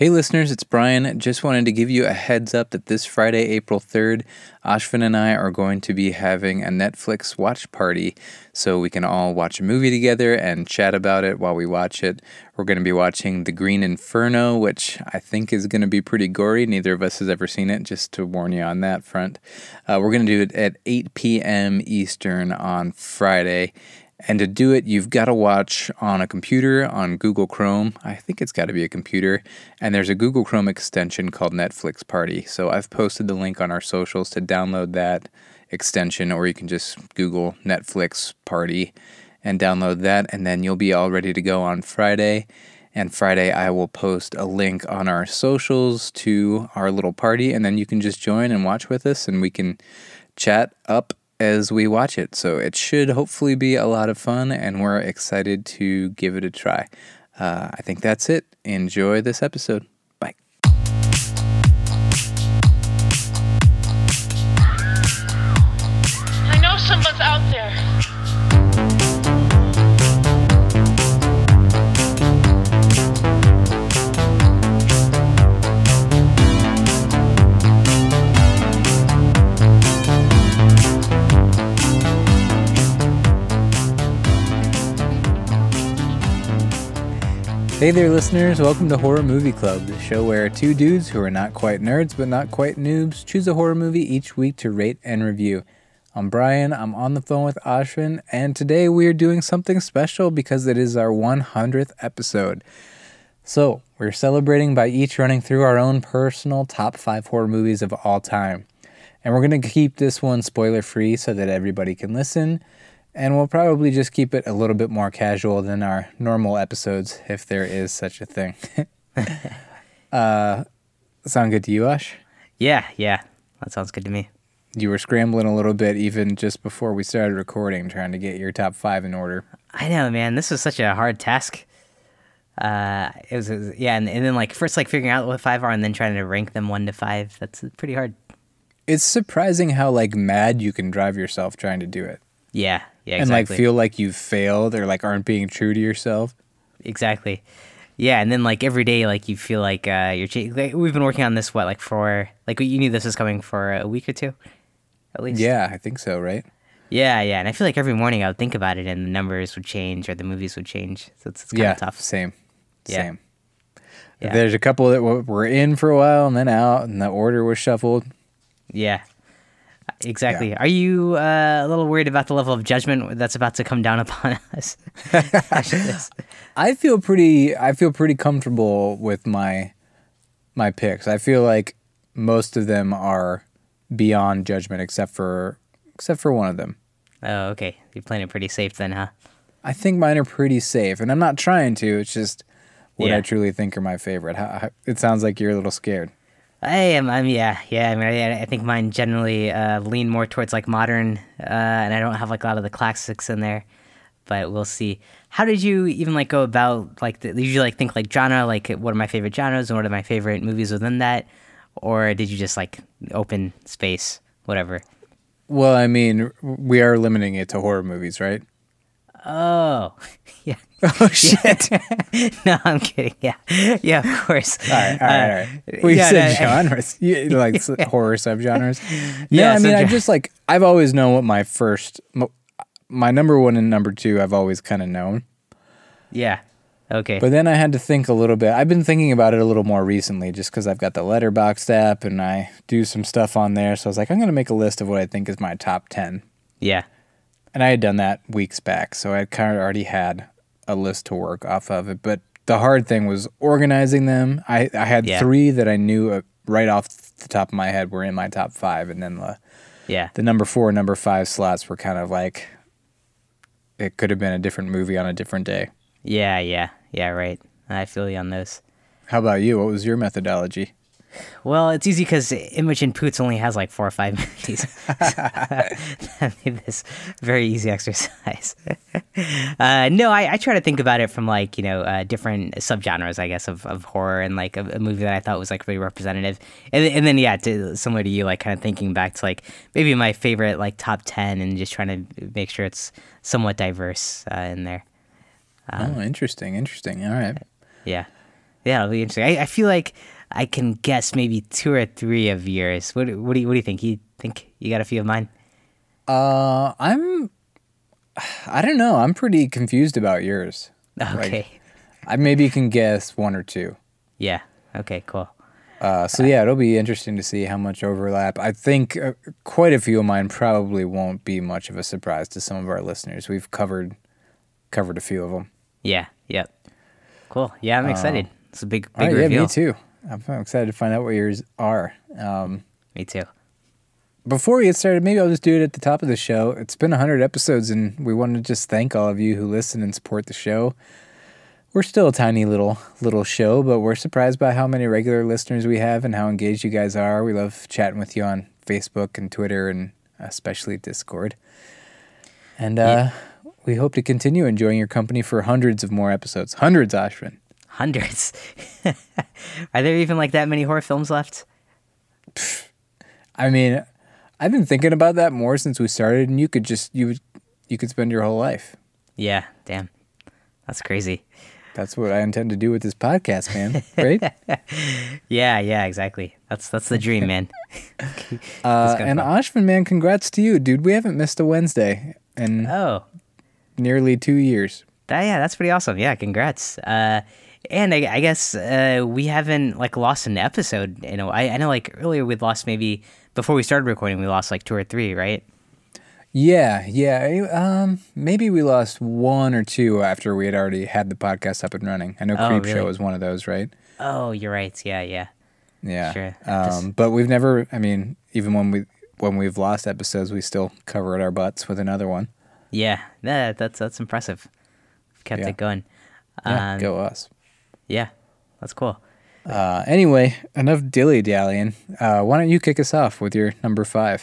Hey listeners, it's Brian. Just wanted to give you a heads up that this Friday, April 3rd, Ashvin and I are going to be having a Netflix watch party so we can all watch a movie together and chat about it while we watch it. We're going to be watching The Green Inferno, which I think is going to be pretty gory. Neither of us has ever seen it, just to warn you on that front. Uh, we're going to do it at 8 p.m. Eastern on Friday. And to do it, you've got to watch on a computer on Google Chrome. I think it's got to be a computer. And there's a Google Chrome extension called Netflix Party. So I've posted the link on our socials to download that extension, or you can just Google Netflix Party and download that. And then you'll be all ready to go on Friday. And Friday, I will post a link on our socials to our little party. And then you can just join and watch with us, and we can chat up as we watch it. So it should hopefully be a lot of fun, and we're excited to give it a try. Uh, I think that's it. Enjoy this episode. Hey there, listeners. Welcome to Horror Movie Club, the show where two dudes who are not quite nerds but not quite noobs choose a horror movie each week to rate and review. I'm Brian, I'm on the phone with Ashwin, and today we are doing something special because it is our 100th episode. So, we're celebrating by each running through our own personal top five horror movies of all time. And we're going to keep this one spoiler free so that everybody can listen. And we'll probably just keep it a little bit more casual than our normal episodes, if there is such a thing. uh, sound good to you, Ash? Yeah, yeah. That sounds good to me. You were scrambling a little bit even just before we started recording, trying to get your top five in order. I know, man. This was such a hard task. Uh, it was, it was- yeah, and, and then like first like figuring out what five are, and then trying to rank them one to five. That's pretty hard. It's surprising how like mad you can drive yourself trying to do it, Yeah, yeah, and like feel like you've failed or like aren't being true to yourself. exactly. Yeah, and then like every day, like you feel like uh, you're. Cha- like, we've been working on this what like for like you knew this was coming for a week or two, at least. Yeah, I think so, right? yeah, yeah. And I feel like every morning I would think about it, and the numbers would change or the movies would change. So it's, it's kind of yeah, tough. same, Yeah. same. Yeah. There's a couple that were in for a while and then out, and the order was shuffled. Yeah. Exactly. Are you uh, a little worried about the level of judgment that's about to come down upon us? I feel pretty. I feel pretty comfortable with my my picks. I feel like most of them are beyond judgment, except for except for one of them. oh, okay. You're playing it pretty safe then, huh? I think mine are pretty safe, and I'm not trying to. It's just what I truly think are my favorite. How, it sounds like you're a little scared. I am. I'm. Yeah. Yeah. I mean, I, I think mine generally uh, lean more towards like modern, uh, and I don't have like a lot of the classics in there. But we'll see. How did you even like go about like? The, you like think like genre? Like, what are my favorite genres and what are my favorite movies within that? Or did you just like open space, whatever? Well, I mean, we are limiting it to horror movies, right? Oh, yeah. Oh shit! no, I'm kidding. Yeah, yeah, of course. All right, all right, all right. Well, you Uh, yeah, said no, genres, you, like s- horror subgenres. Yeah, Yeah, I mean, I just like I've always known what my first, my number one and number two, I've always kind of known. Yeah. Okay. But then I had to think a little bit. I've been thinking about it a little more recently, just because I've got the Letterboxd app and I do some stuff on there. So I was like, I'm gonna make a list of what I think is my top ten, yeah. And I had done that weeks back, so I kind of already had a list to work off of it. But the hard thing was organizing them. I I had Yeah. three that I knew uh, right off the top of my head were in my top five, and then the Yeah. the number four, and number five slots were kind of like it could have been a different movie on a different day. Yeah. Yeah. Yeah. Right. I feel you on those. How about you? What was your methodology? Well, it's easy because Imogen Poots only has like four or five movies. that made this very easy exercise. uh, no, I, I try to think about it from like you know uh, different subgenres, I guess, of, of horror and like a, a movie that I thought was like really representative, and then- and then yeah, to, similar to you, like kind of thinking back to like maybe my favorite like top ten and just trying to make sure it's somewhat diverse uh, in there. oh, interesting, interesting. All right. Yeah. Yeah, it'll be interesting. I, I feel like I can guess maybe two or three of yours. What what do you what do you think? You think you got a few of mine? Uh, I'm. I don't know. I'm pretty confused about yours. Okay. I maybe can guess one or two. yeah. Okay. Cool. Uh, so yeah, it'll be interesting to see how much overlap. I think uh, quite a few of mine probably won't be much of a surprise to some of our listeners. We've covered covered a few of them. Yeah. Yep. Cool. Yeah, I'm excited. It's a big big right, reveal. yeah, me too. I'm excited to find out what yours are. Um, Me too. before we get started, maybe I'll just do it at the top of the show. It's been 100 episodes, and we want to just thank all of you who listen and support the show. We're still a tiny little little show, but we're surprised by how many regular listeners we have and how engaged you guys are. We love chatting with you on Facebook and Twitter, and especially Discord. And uh, we hope to continue enjoying your company for hundreds of more episodes. Hundreds, Ashwin. Hundreds. Are there even like that many horror films left? I mean, I've been thinking about that more since we started, and you could just you would you could spend your whole life. Yeah. Damn. That's crazy. That's what I intend to do with this podcast, man. Right? Yeah. Yeah. Exactly. That's that's the dream, man. uh, and fun. Ashvin, man, congrats to you, dude. We haven't missed a Wednesday in Oh. nearly two years. That, yeah, that's pretty awesome. Yeah, congrats. Uh, and I, I guess uh, we haven't like lost an episode. You know, I, I know like earlier we'd lost maybe before we started recording we lost like two or three, right? Yeah, yeah. Um, maybe we lost one or two after we had already had the podcast up and running. I know Oh, Creepshow was one of those, right? Oh, you're right. Yeah, yeah. Yeah. Sure. Um, but we've never. I mean, even when we when we've lost episodes, we still covered our butts with another one. Yeah, that, that's that's impressive. We've kept Yeah. it going. Yeah, Um, go us. Yeah, that's cool. Uh, anyway, enough dilly dallying. Uh, why don't you kick us off with your number five?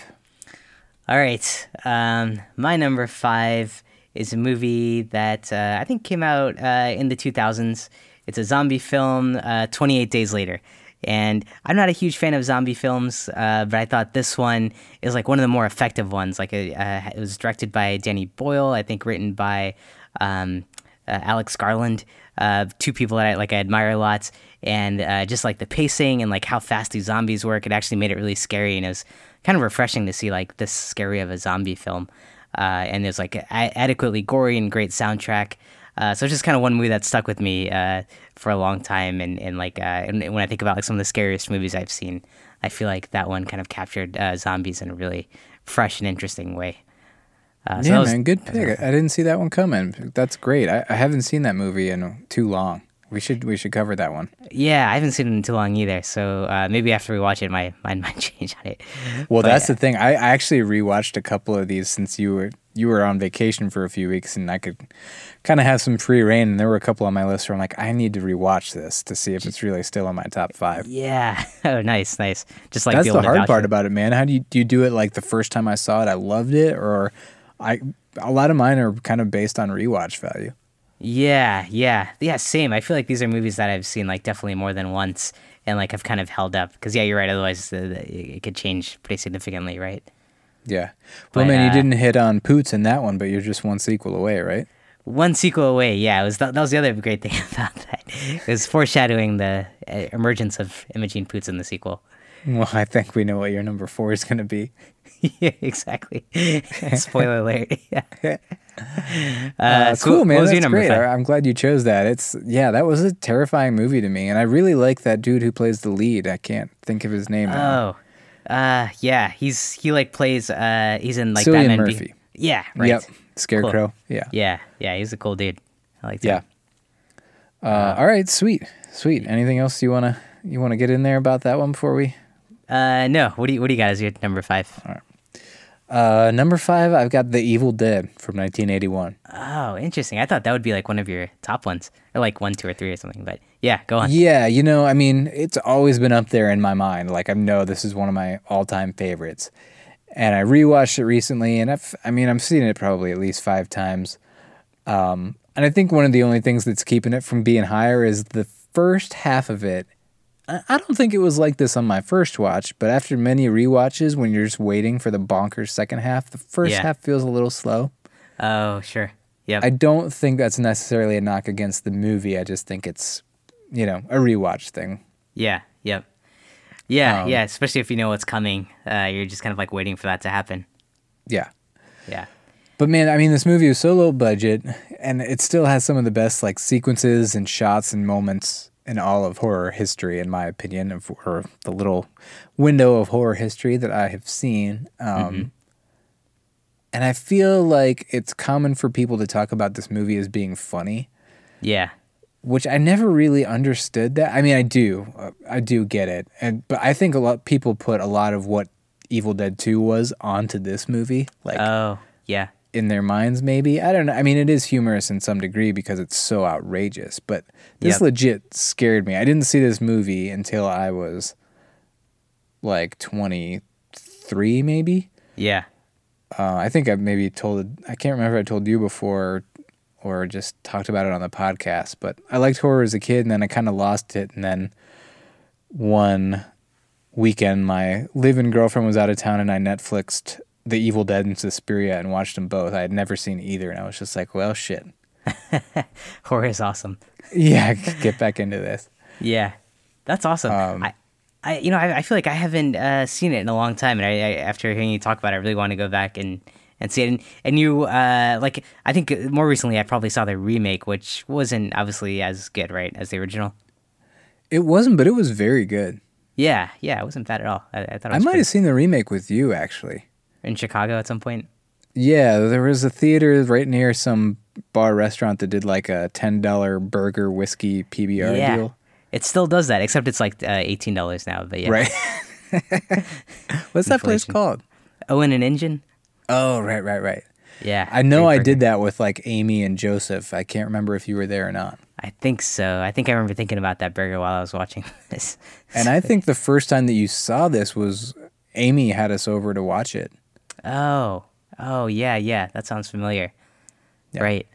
All right. Um, my number five is a movie that uh, I think came out uh, in the 2000s. It's a zombie film, uh, 28 Days Later. And I'm not a huge fan of zombie films, uh, but I thought this one is like one of the more effective ones. Like it was directed by Danny Boyle, I think written by um, uh, Alex Garland, uh, two people that I like I admire a lot, and uh, just like the pacing and like how fast these zombies work, it actually made it really scary, and it was kind of refreshing to see like this scary of a zombie film, uh, and there's like a- adequately gory and great soundtrack. Uh, so it's just kind of one movie that stuck with me uh, for a long time, and and like and when I think about like some of the scariest movies I've seen, I feel like that one kind of captured zombies in a really fresh and interesting way. Uh, so yeah, was- man, good pick. I didn't see that one coming. That's great. I, I haven't seen that movie in too long. We should we should cover that one. Yeah, I haven't seen it in too long either. So uh, maybe after we watch it, my mind might change on it. Well, But, that's the thing. I, I actually rewatched a couple of these since you were you were on vacation for a few weeks, and I could kind of have some free reign. And there were a couple on my list where I'm like, I need to rewatch this to see if it's really still in my top five. Yeah. Oh, nice, nice. Just like That's the hard part for- about it, man. How do you do you do it like the first time I saw it, I loved it, or I a lot of mine are kind of based on rewatch value. Yeah, yeah, yeah. Same. I feel like these are movies that I've seen like definitely more than once, and like have kind of held up. Because yeah, you're right. Otherwise, the, the, it could change pretty significantly, right? Yeah. Well, But, man, you uh, didn't hit on Poots in that one, but you're just one sequel away, right? One sequel away. Yeah, it was that, that was the other great thing about that. It was foreshadowing the uh, emergence of Imogen Poots in the sequel. Well, I think we know what your number four is going to be. yeah, exactly. Spoiler alert. Yeah. Uh, Uh, so cool, man. was That's your number great. I- I'm glad you chose that. It's yeah, that was a terrifying movie to me, and I really like that dude who plays the lead. I can't think of his name now. Oh, uh, yeah. He's he like plays. Uh, he's in like Cillian Batman. Be- Murphy. yeah, right. Yep, Scarecrow. Yeah, Yeah, yeah. He's a cool dude. I like yeah. that. Uh, all right, sweet, sweet. Anything else you wanna you wanna get in there about that one before we? Uh, no. What do you What do you got as your number five? Uh, number five, I've got The Evil Dead from 1981. Oh, interesting. I thought that would be like one of your top ones, or like one, two, or three, or something. But yeah, go on. Yeah, you know, I mean, it's always been up there in my mind. Like I know this is one of my all-time favorites, and I rewatched it recently, and I've, I mean, I'm seeing it probably at least five times. Um, and I think one of the only things that's keeping it from being higher is the first half of it. I don't think it was like this on my first watch, but after many rewatches, when you're just waiting for the bonkers second half, the first Yeah. half feels a little slow. Oh, sure. Yeah. I don't think that's necessarily a knock against the movie. I just think it's you know, a rewatch thing. Yeah. Yep. Yeah. Um, yeah. Especially if you know what's coming, uh, you're just kind of like waiting for that to happen. Yeah. Yeah. But man, I mean, this movie was so low budget, and it still has some of the best like sequences and shots and moments in all of horror history, in my opinion, of or the little window of horror history that I have seen. Um, And I feel like it's common for people to talk about this movie as being funny, Yeah. which I never really understood. That I mean, I do, uh, I do get it, and but I think a lot people put a lot of what Evil Dead Two was onto this movie, like Oh. Yeah. In their minds maybe i don't know i mean it is humorous in some degree because it's so outrageous but this Yep. legit scared me i didn't see this movie until i was like 23 maybe Yeah. uh, i think i maybe told i can't remember if i told you before or just talked about it on the podcast but i liked horror as a kid and then i kind of lost it and then one weekend my live-in girlfriend was out of town and i netflixed the evil dead and suspiria and watched them both i had never seen either and i was just like well shit Horror is awesome. yeah get back into this Yeah, that's awesome. Um, I, I, you know, I, I feel like I haven't uh, seen it in a long time, and I, I, after hearing you talk about it, I really want to go back and, and see it. And, and you, uh, like, I think more recently, I probably saw the remake, which wasn't obviously as good, right, as the original. it wasn't but it was very good Yeah, yeah, it wasn't bad at all. I, I thought it i might pretty- have seen the remake with you actually in Chicago at some point. Yeah, there was a theater right near some bar restaurant that did like a ten dollar burger whiskey PBR yeah, deal. it still does that, except it's like uh, eighteen dollars now. But yeah, Right. What's that place called? Owen and Engine. Oh, right, right, right. Yeah, I know I did that with like Amy and Joseph. I can't remember if you were there or not. I think so. I think I remember thinking about that burger while I was watching this. And I think the first time that you saw this was Amy had us over to watch it. Oh, oh yeah, yeah. That sounds familiar. Yeah. Right.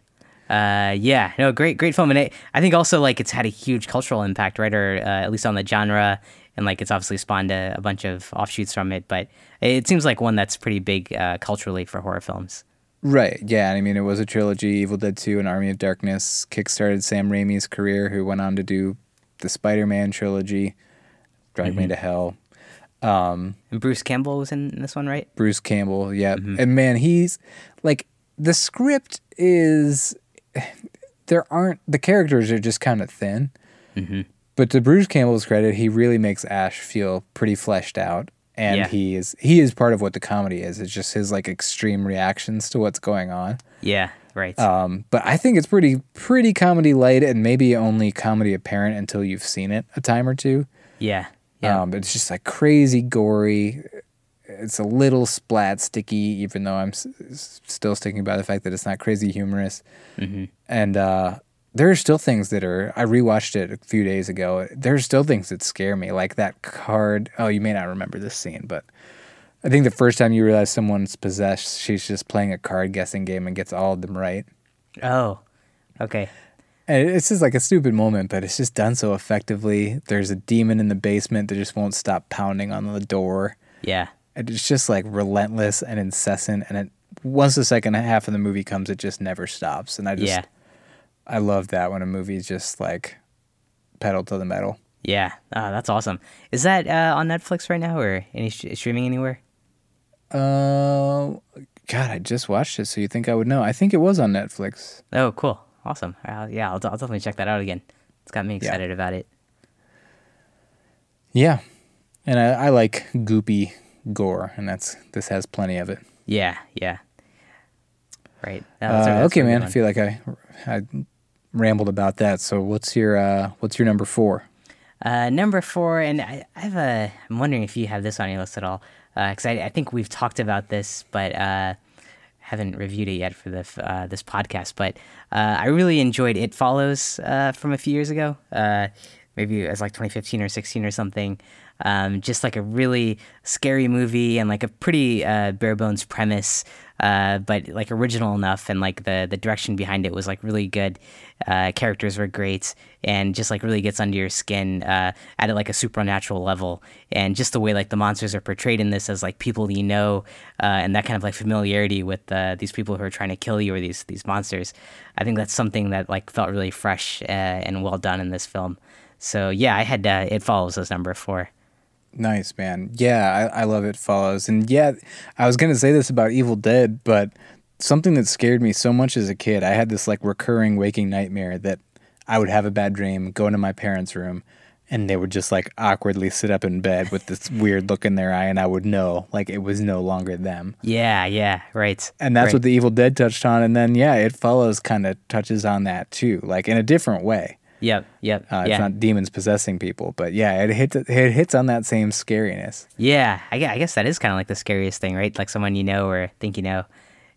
Uh, yeah. No, great, great film, and it, I think also like it's had a huge cultural impact, right? Or uh, at least on the genre, and like it's obviously spawned a, a bunch of offshoots from it. But it seems like one that's pretty big uh, culturally for horror films. Right. Yeah. I mean, it was a trilogy Evil Dead 2 and Army of Darkness. Kickstarted Sam Raimi's career, who went on to do the Spider Man trilogy, Drag Me to Hell. Um, and Bruce Campbell was in this one, right? Bruce Campbell, yeah. Mm-hmm. And man, he's like the script is there aren't the characters are just kind of thin. Mm-hmm. But to Bruce Campbell's credit, he really makes Ash feel pretty fleshed out, and Yeah. he is he is part of what the comedy is. It's just his like extreme reactions to what's going on. Yeah. Right. Um, but I think it's pretty pretty comedy light, and maybe only comedy apparent until you've seen it a time or two. yeah. Yeah. Um, but it's just like crazy gory. It's a little splat sticky, even though I'm s- still sticking by the fact that it's not crazy humorous. And uh, there are still things that are. I rewatched it a few days ago. There are still things that scare me, like that card. Oh, you may not remember this scene, but I think the first time you realize someone's possessed, she's just playing a card guessing game and gets all of them right. oh. Okay. And it's just like a stupid moment, but it's just done so effectively. There's a demon in the basement that just won't stop pounding on the door. Yeah. And It's just like relentless and incessant. And it, once the second half of the movie comes, it just never stops. And I just, Yeah. I love that when a movie's just like pedal to the metal. Yeah. Oh, that's awesome. Is that uh, on Netflix right now or any sh- streaming anywhere? Uh, God, I just watched it, so you think I would know? I think it was on Netflix. Oh, cool. Awesome. Uh, yeah, I'll, I'll definitely check that out again. It's got me excited about it. Yeah, and I, I like goopy gore, and that's this has plenty of it. Yeah, yeah. Right. No, that's a- Uh, okay, man. I feel like I, I rambled about that. So what's your uh, what's your number four? Uh, number four, and I, I have a. I'm wondering if you have this on your list at all, because I, I think we've talked about this, but uh, haven't reviewed it yet for the uh, this podcast. But uh, I really enjoyed It Follows uh, from a few years ago. Maybe was like 2015 or 16 or something. Um, just like a really scary movie and like a pretty uh, bare bones premise, uh, but like original enough, and like the the direction behind it was like really good. Uh, characters were great, and just like really gets under your skin uh, at like a supernatural level, and just the way like the monsters are portrayed in this as like people you know, uh, and that kind of like familiarity with uh, these people who are trying to kill you or these these monsters. I think that's something that like felt really fresh and well done in this film. So yeah, I had uh, it follows as number four. Nice, man. Yeah, I, I love it follows. And yeah, I was going to say this about Evil Dead, but something that scared me so much as a kid, I had this like recurring waking nightmare that I would have a bad dream, go into my parents' room, and they would just like awkwardly sit up in bed with this weird look in their eye, and I would know like it was no longer them. Yeah, yeah, right. And that's right. what the Evil Dead touched on. And then, yeah, it follows kind of touches on that too, like in a different way. Yep, yep, Uh, yeah, It's not demons possessing people, but yeah, it hits it hits on that same scariness. yeah. I guess, I guess that is kind of like the scariest thing, right? Like someone you know or think you know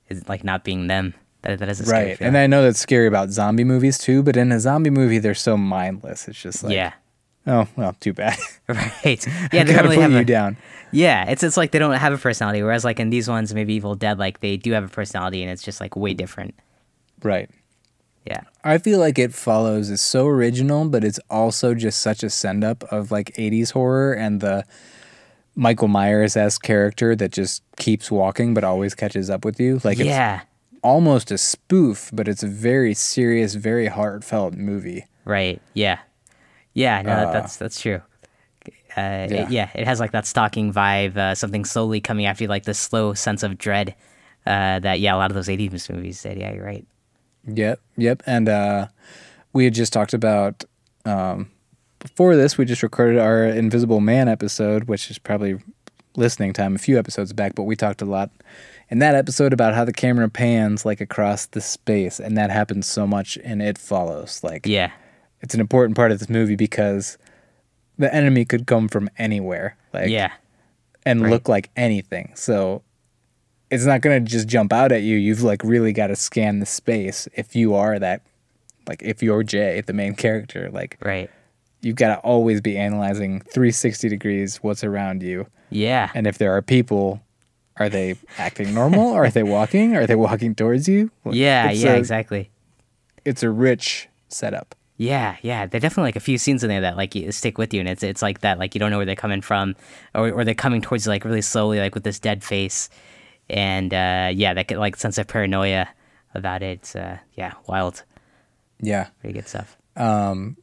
is like not being them. That that is a scary Right. feeling. And I know that's scary about zombie movies too, but in a zombie movie, they're so mindless. It's just like, yeah, oh, well, too bad. right. Yeah, they don't really put have you a, down. Yeah, it's it's like they don't have a personality. Whereas like in these ones, maybe Evil Dead, like they do have a personality, and it's just like way different. Right. Yeah, I feel like It Follows is so original, but it's also just such a send up of like 80s horror and the Michael Myers esque character that just keeps walking but always catches up with you. Like it's yeah, almost a spoof, but it's a very serious, very heartfelt movie. right. Yeah, yeah. No, that that's that's true. Uh, yeah. It, yeah, it has like that stalking vibe, uh, something slowly coming after you, like this slow sense of dread. Uh, that yeah, a lot of those '80s movies did. Yeah, you're right. Yep, yep. And uh, we had just talked about um, before this. We just recorded our Invisible Man episode, which is probably listening time a few episodes back. But we talked a lot in that episode about how the camera pans like across the space, and that happens so much in It Follows. Like, Yeah, it's an important part of this movie because the enemy could come from anywhere. Like, yeah, and Right. look like anything. So it's not going to just jump out at you. You've like really got to scan the space if you are that like if you're Jay, the main character, like right. you've got to always be analyzing 360 degrees what's around you. Yeah, And if there are people, are they acting normal? are they walking? Are they walking towards you? yeah, It's yeah. a- exactly. It's a rich setup. Yeah, yeah, there definitely like a few scenes in there that like you- stick with you, and it's it's like that like you don't know where they're coming from, or or they're coming towards you like really slowly, like with this dead face, and uh, yeah, that like sense of paranoia about it. Uh, yeah, wild, Yeah. pretty good stuff. Um,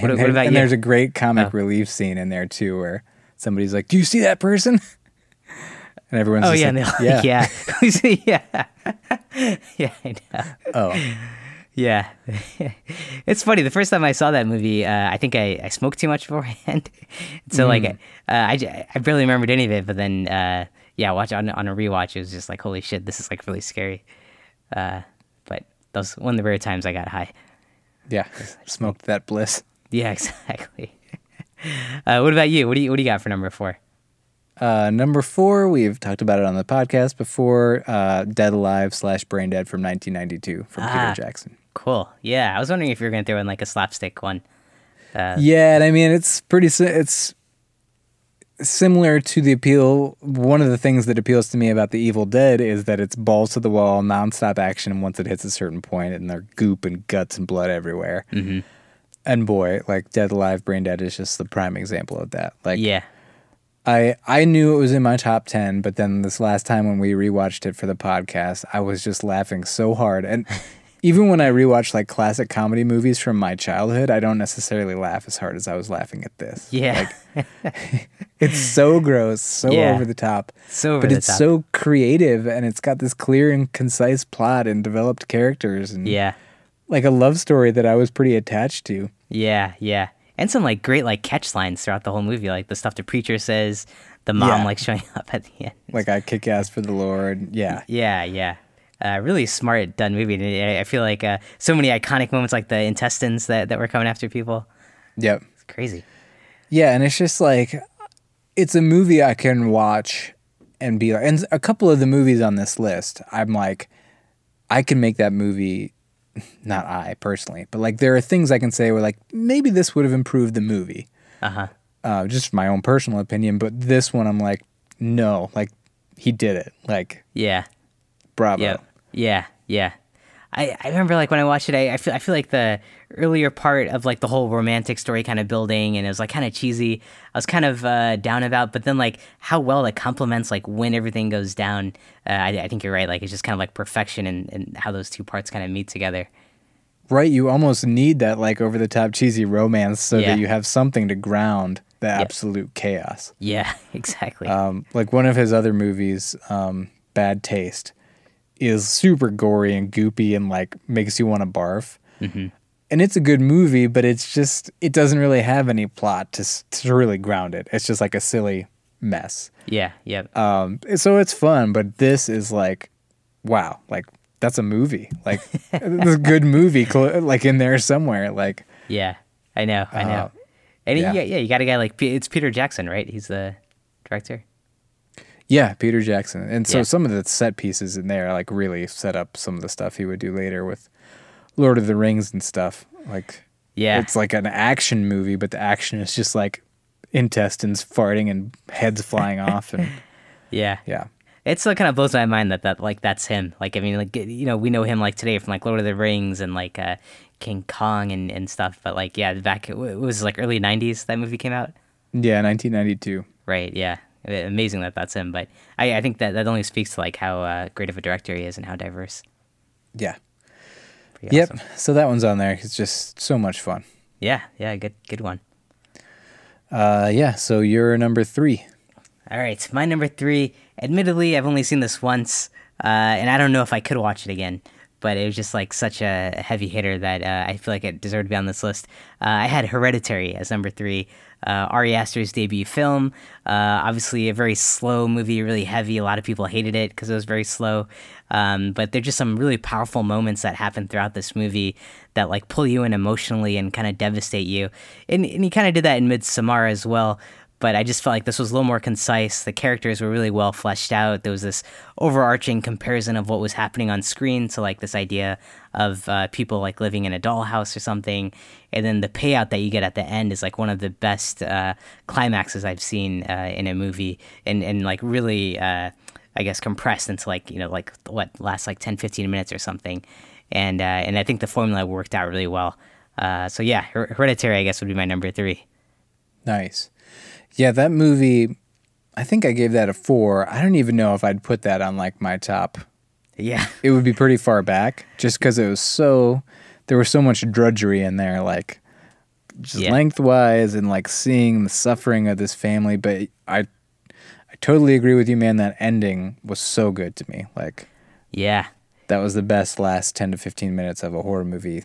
What, and, what about and you? there's a great comic Oh. relief scene in there too, where somebody's like, "Do you see that person?" And everyone's oh yeah, like, like, yeah, yeah, yeah, yeah, I know. Oh, Yeah, it's funny. The first time I saw that movie, uh, I think I, I smoked too much beforehand, so like uh, I, I barely remembered any of it. But then uh, yeah, watch on on a rewatch, it was just like holy shit, this is like really scary. Uh, but those one of the rare times I got high. yeah, smoked that bliss. Yeah, exactly. uh, what about you? What do you what do you got for number four? Uh, number four, we've talked about it on the podcast before. Uh, Dead Alive slash Brain Dead from 1992 from Ah. Peter Jackson. Cool. Yeah, I was wondering if you were gonna throw in like a slapstick one. Yeah, and I mean it's pretty. It's similar to the appeal. One of the things that appeals to me about the Evil Dead is that it's balls to the wall, nonstop action. Once it hits a certain point, and there's goop and guts and blood everywhere. Mm-hmm. And boy, like Dead Alive, Brain Dead is just the prime example of that. Like, Yeah. I I knew it was in my top 10, but then this last time when we rewatched it for the podcast, I was just laughing so hard. And even when I rewatch like classic comedy movies from my childhood, I don't necessarily laugh as hard as I was laughing at this. Yeah. It's so gross, so Yeah. over the top. So but it's top. so creative and it's got this clear and concise plot and developed characters and yeah. like a love story that I was pretty attached to. Yeah, yeah. And some like great like catch lines throughout the whole movie, like the stuff the preacher says, the mom Yeah. like showing up at the end. Like I kick ass for the Lord. Yeah. Yeah, yeah. Uh, really smart done movie. And I, feel like uh, so many iconic moments, like the intestines that, that were coming after people. Yep. It's crazy. Yeah, and it's just like it's a movie I can watch and be like, and a couple of the movies on this list, I'm like, I can make that movie. Not I personally, but like there are things I can say where like maybe this would have improved the movie, Uh-huh. uh, just my own personal opinion. But this one, I'm like, no, like he did it, like Yeah. bravo. Yeah. Yeah. Yeah. I, I remember like when I watched it, I, I feel I feel like the earlier part of like the whole romantic story kind of building and it was like kind of cheesy. I was kind of uh, down about, but then like how well it complements like when everything goes down. Uh, I, I think you're right. Like it's just kind of like perfection and, and how those two parts kind of meet together. right. You almost need that like over the top cheesy romance so Yeah. that you have something to ground the absolute chaos. Yeah, exactly. Um, like one of his other movies, um, Bad Taste, is super gory and goopy and like makes you want to barf. Mm-hmm. And it's a good movie, but it's just it doesn't really have any plot to to really ground it. It's just like a silly mess. yeah, yep. Um, so it's fun, but this is like, wow, like that's a movie. Like this a good movie, like in there somewhere. Like yeah, I know, I know. uh, and yeah. yeah. yeah, you got a guy like it's Peter Jackson, right? He's the director. Yeah, Peter Jackson. And so Yeah. some of the set pieces in there like really set up some of the stuff he would do later with Lord of the Rings and stuff. Like Yeah, it's like an action movie, but the action is just like intestines farting and heads flying off and yeah, yeah. It still kind of blows my mind that that like that's him. Like I mean, like you know, we know him like today from like Lord of the Rings and like uh, King Kong and, and stuff. But like yeah, back it was like early '90s that movie came out. Yeah, 1992. Right. Yeah. Amazing that that's him. But I, I think that that only speaks to like how uh, great of a director he is and how diverse. Yeah. Pretty Yep. awesome. So that one's on there. It's just so much fun. Yeah. Yeah. Good. Good one. Uh yeah, so you're number 3. All right, my number three. Admittedly, I've only seen this once, uh, and I don't know if I could watch it again. But it was just like such a heavy hitter that uh, I feel like it deserved to be on this list. Uh, I had Hereditary as number three. Uh, Ari Aster's debut film. Uh, obviously, a very slow movie, really heavy. A lot of people hated it because it was very slow. Um, but there's just some really powerful moments that happen throughout this movie that like pull you in emotionally and kind of devastate you. And, and he kind of did that in Midsommar as well but I just felt like this was a little more concise. The characters were really well fleshed out. There was this overarching comparison of what was happening on screen to like this idea of uh, people like living in a dollhouse or something, and then the payout that you get at the end is like one of the best uh, climaxes I've seen uh, in a movie, and and like really. Uh, I guess compressed into like you know like what lasts like 10 15 minutes or something and uh, and I think the formula worked out really well uh, so yeah Hereditary I guess would be my number three Nice. Yeah, that movie I think I gave that a 4. I don't even know if I'd put that on like my top. Yeah. It would be pretty far back just because it was so there was so much drudgery in there like just Yeah. lengthwise and like seeing the suffering of this family. But i i totally agree with you man. That ending was so good to me. Like yeah. that was the best last 10 to 15 minutes of a horror movie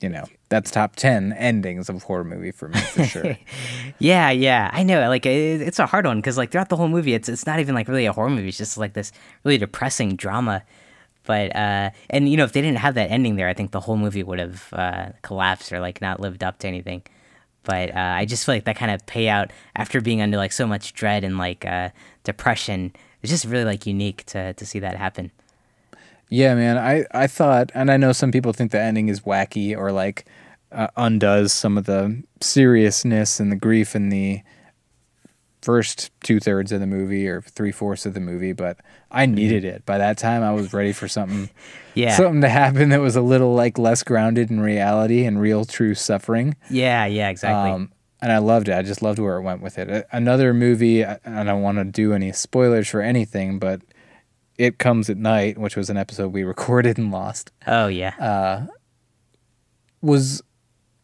you know that's top 10 endings of horror movie for me for sure Yeah, yeah, I know. Like it, it's a hard one because like throughout the whole movie, it's it's not even like really a horror movie. It's just like this really depressing drama. But uh, and you know, if they didn't have that ending there, I think the whole movie would have uh, collapsed or like not lived up to anything. But uh, I just feel like that kind of payout after being under like so much dread and like uh, depression, it's just really like unique to to see that happen. Yeah, man. I, I thought, and I know some people think the ending is wacky or like uh, undoes some of the seriousness and the grief in the first two thirds of the movie or three fourths of the movie, but I needed it. By that time, I was ready for something, Yeah, something to happen that was a little like less grounded in reality and real, true suffering. yeah, yeah, exactly. Um, and I loved it. I just loved where it went with it. Another movie, I I don't want to do any spoilers for anything, but It Comes at Night, which was an episode we recorded and lost, oh yeah, uh, was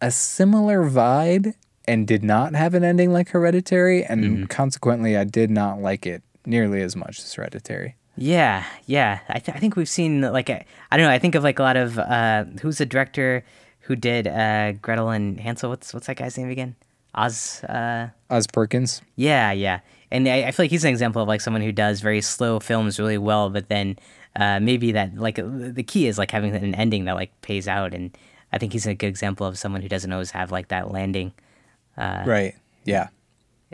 a similar vibe and did not have an ending like Hereditary, and Mm-hmm. consequently, I did not like it nearly as much as Hereditary. Yeah, yeah. I, th- I think we've seen like I I don't know. I think of like a lot of uh, who's the director who did uh, Gretel and Hansel. What's what's that guy's name again? Oz. Uh, Oz Perkins. yeah, yeah. And I, I feel like he's an example of like someone who does very slow films really well, but then uh, maybe that like the key is like having an ending that like pays out. And I think he's a good example of someone who doesn't always have like that landing. right. Yeah.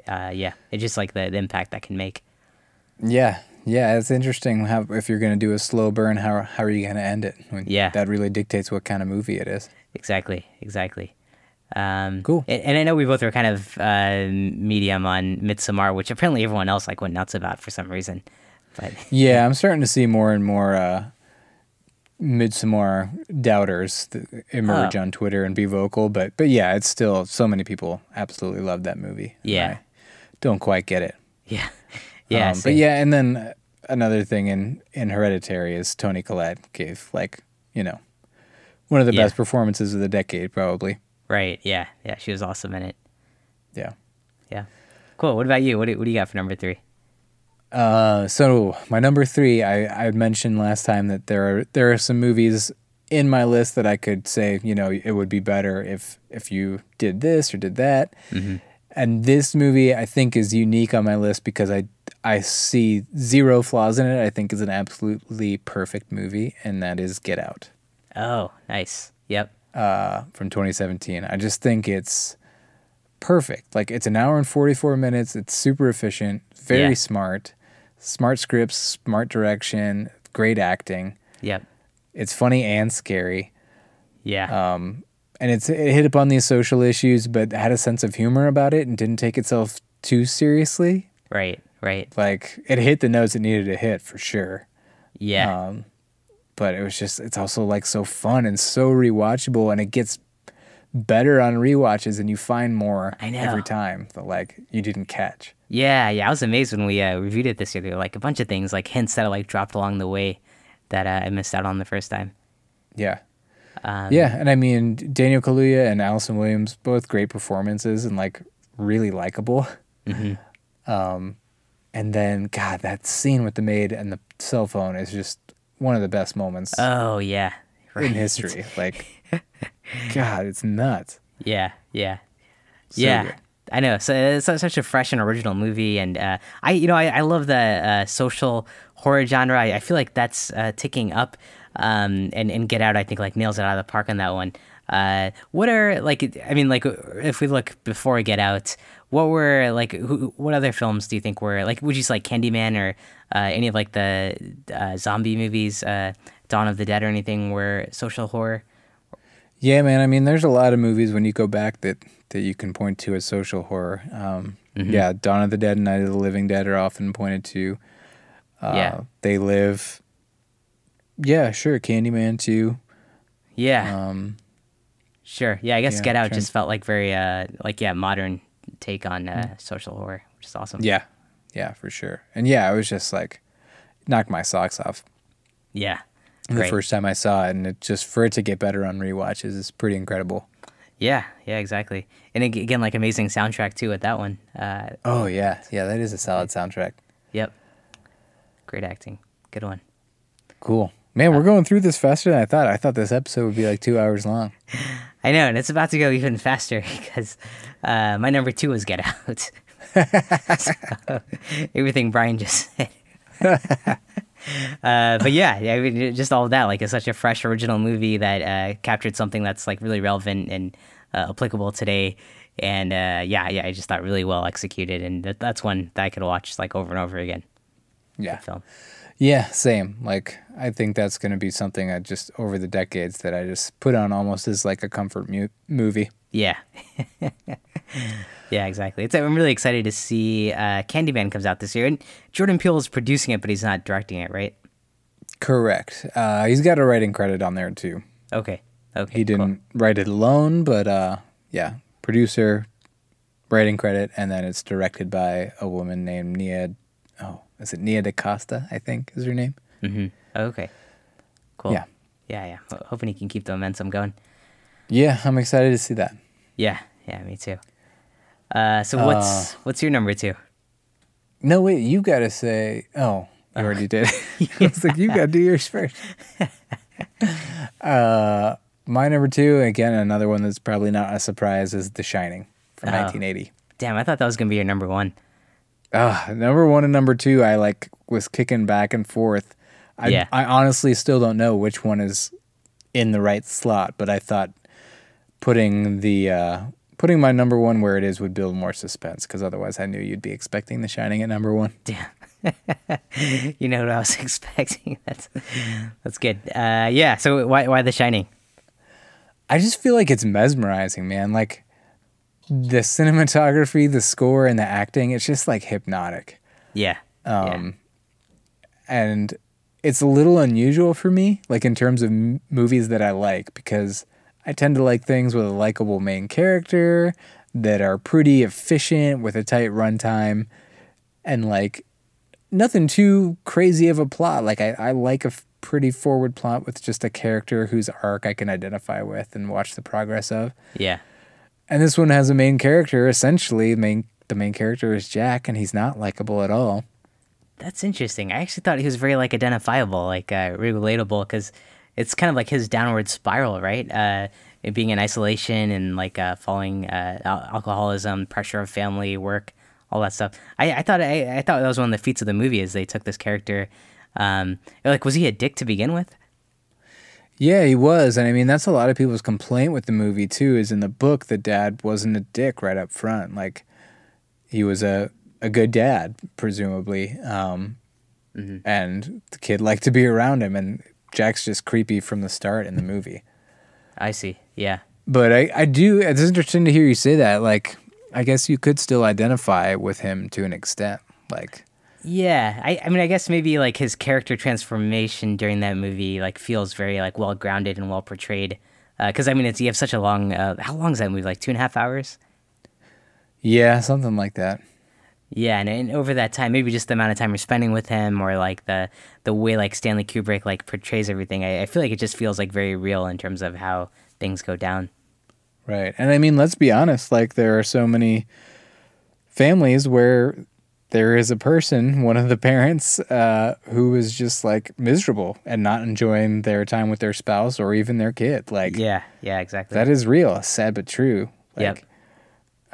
Uh, yeah, it's just like the, the impact that can make. Yeah. Yeah. It's interesting how if you're going to do a slow burn, how how are you going to end it? I mean, Yeah. That really dictates what kind of movie it is. Exactly, exactly. Um, Cool. And, and I know we both were kind of uh, medium on Midsommar, which apparently everyone else like went nuts about for some reason. But Yeah, I'm starting to see more and more uh, Midsommar doubters that emerge Oh. on Twitter and be vocal, but but yeah, it's still so many people absolutely love that movie. Yeah. Don't quite get it. yeah, yeah, Um, but yeah, and then another thing in in Hereditary is Toni Collette gave like you know one of the Yeah. best performances of the decade, probably. Right. Yeah. Yeah. She was awesome in it. Yeah. Yeah. Cool. What about you? What do, what do you got for number three? Uh, so my number three, I I mentioned last time that there are there are some movies in my list that I could say, you know, it would be better if if you did this or did that. And this movie, I think, is unique on my list because I I see zero flaws in it. I think is an absolutely perfect movie, and that is Get Out Oh, nice. Yep. uh, from 2017. I just think it's perfect. Like it's an hour and 44 minutes. It's super efficient, very Yeah. smart, smart scripts, smart direction, great acting. Yep. It's funny and scary. Yeah. Um, and it's it hit upon these social issues, but had a sense of humor about it and didn't take itself too seriously. right. Right. Like it hit the notes it needed to hit for sure. Yeah. Um, but it was just it's also like so fun and so rewatchable, and it gets better on rewatches, and you find more every time that like you didn't catch. yeah. Yeah. I was amazed when we uh, reviewed it this year. There were like a bunch of things, like hints that I like dropped along the way that uh, I missed out on the first time. Yeah. Um, yeah, and I mean Daniel Kaluuya and Allison Williams, both great performances and like really likable. Mm-hmm. Um, and then God, that scene with the maid and the cell phone is just one of the best moments Oh yeah. right. in history. Like, God, it's nuts. Yeah. Yeah. So yeah. good. I know. So it's such a fresh and original movie, and uh, I, you know, I, I love the uh, social horror genre. I, I feel like that's uh, ticking up, um, and and Get Out, I think, like nails it out of the park on that one. Uh, what are like? I mean, like, if we look before Get Out, what were like? Who, what other films do you think were like? Would you say like Candyman or uh, any of like the uh, zombie movies, uh, Dawn of the Dead or anything, were social horror? Yeah, man. I mean, there's a lot of movies when you go back that that you can point to as social horror. Um, Yeah, Dawn of the Dead and Night of the Living Dead are often pointed to. Uh, Yeah. They Live. Yeah, sure. Candyman too. Yeah. Um, Sure. Yeah, I guess Yeah, Get Out just felt like very uh like yeah, modern take on uh, social horror, which is awesome. Yeah, yeah, for sure. And yeah, I was just like, knocked my socks off Yeah. The Great. first time I saw it, and it just for it to get better on rewatches is pretty incredible. Yeah, yeah, exactly. And again like amazing soundtrack too with that one. Uh Oh yeah, yeah, that is a solid soundtrack. yep. Great acting. Good one. Cool. Man, we're going through this faster than I thought. I thought this episode would be like two hours long. I know, and it's about to go even faster because uh, my number two was Get Out. So, everything Brian just said. uh, but yeah, I mean, just all of that, like, it's such a fresh, original movie that uh, captured something that's like really relevant and uh, applicable today. And uh, yeah, yeah, I just thought really well executed, and that, that's one that I could watch like over and over again. Yeah. Good film. Yeah, same. Like I think that's going to be something I just over the decades that I just put on almost as like a comfort mu- movie. Yeah. yeah, exactly. It's, I'm really excited to see uh, Candyman comes out this year. And Jordan Peele is producing it, but he's not directing it, right? Correct. Uh, he's got a writing credit on there too. Okay. Okay. He didn't write it alone, but uh, yeah, producer, writing credit, and then it's directed by a woman named Nia. Oh, is it Nia DaCosta? I think is her name. Mm-hmm. Okay. Cool. Yeah. Yeah, yeah. Ho- Hoping he can keep the momentum going. Yeah, I'm excited to see that. Yeah. Yeah, me too. Uh, so what's what's your number two? No, wait, you got to say. Oh, you already did. it's like you got to do yours first. uh, my number two, again, another one that's probably not a surprise, is The Shining from Oh. 1980. Damn, I thought that was gonna be your number one. Uh, number one and number two, I like was kicking back and forth. I, Yeah. I honestly still don't know which one is in the right slot, but I thought putting the uh, putting my number one where it is would build more suspense because otherwise I knew you'd be expecting The Shining at number one. Damn. you know what I was expecting. That's that's good. Uh, yeah. So why why The Shining? I just feel like it's mesmerizing, man. Like the cinematography, the score, and the acting, it's just like hypnotic. Yeah. Um, and it's a little unusual for me, like in terms of m- movies that I like, because I tend to like things with a likable main character that are pretty efficient with a tight runtime and like nothing too crazy of a plot. Like I, I like a f- pretty forward plot with just a character whose arc I can identify with and watch the progress of. Yeah. And this one has a main character. Essentially, main the main character is Jack, and he's not likable at all. That's interesting. I actually thought he was very like identifiable, like uh, relatable, because it's kind of like his downward spiral, right? Uh, it being in isolation and like uh, falling uh, alcoholism, pressure of family, work, all that stuff. I, I thought I, I thought that was one of the feats of the movie is they took this character. Um, like, was he a dick to begin with? Yeah, he was, and I mean that's a lot of people's complaint with the movie too. Is in the book the dad wasn't a dick right up front. Like he was a a good dad, presumably, um, and the kid liked to be around him. And Jack's just creepy from the start in the movie. I see. Yeah. But I, I do. It's interesting to hear you say that. Like, I guess you could still identify with him to an extent. Like, Yeah, I, I mean, I guess maybe like his character transformation during that movie like feels very like well grounded and well portrayed. Because I mean, it's you have such a long. Uh, how long is that movie? Like two and a half hours. yeah, something like that. Yeah, and, and over that time, maybe just the amount of time you're spending with him, or like the the way like Stanley Kubrick like portrays everything, I, I feel like it just feels like very real in terms of how things go down. Right. And I mean, let's be honest, like there are so many families where there is a person, one of the parents, uh, who is just like miserable and not enjoying their time with their spouse or even their kid. Like Yeah, yeah, exactly. that is real, sad but true. Yep.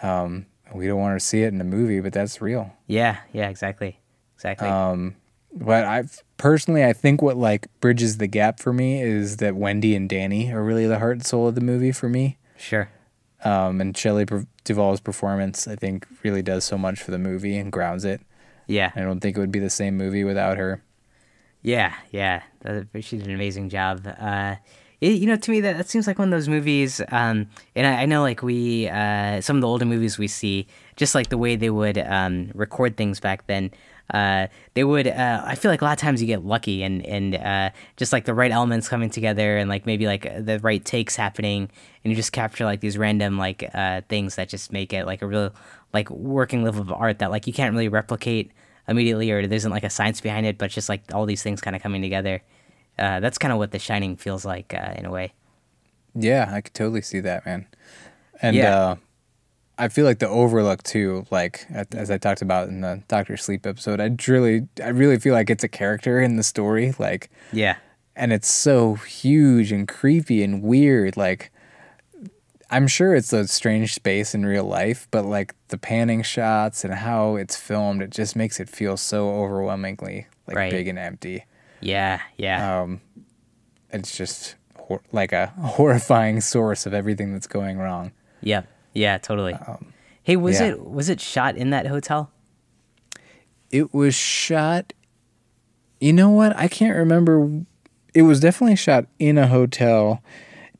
Um we don't want to see it in a movie, but that's real. yeah, yeah, exactly, exactly. Um but I personally I think what like bridges the gap for me is that Wendy and Danny are really the heart and soul of the movie for me. sure. Um, and Shelley Duvall's performance, I think, really does so much for the movie and grounds it. Yeah, I don't think it would be the same movie without her. Yeah, yeah, she did an amazing job. Uh, it, you know, to me, that, that seems like one of those movies. Um, and I, I know, like we, uh, some of the older movies we see, just like the way they would um, record things back then. Uh, they would. Uh, I feel like a lot of times you get lucky, and and uh, just like the right elements coming together, and like maybe like the right takes happening, and you just capture like these random like uh, things that just make it like a real like working level of art that like you can't really replicate immediately or there isn't like a science behind it but just like all these things kind of coming together uh, that's kind of what the shining feels like uh, in a way Yeah, I could totally see that, man. And Yeah. uh, I feel like the Overlook too, like at- as I talked about in the Doctor Sleep episode, I really, I really feel like it's a character in the story, like, yeah and it's so huge and creepy and weird. Like, I'm sure it's a strange space in real life, but like the panning shots and how it's filmed, it just makes it feel so overwhelmingly like Right. big and empty. Yeah yeah Um, it's just hor- like a horrifying source of everything that's going wrong. Yeah, yeah totally hey was yeah. it was it shot in that hotel It was shot. You know what? I can't remember. It was definitely shot in a hotel,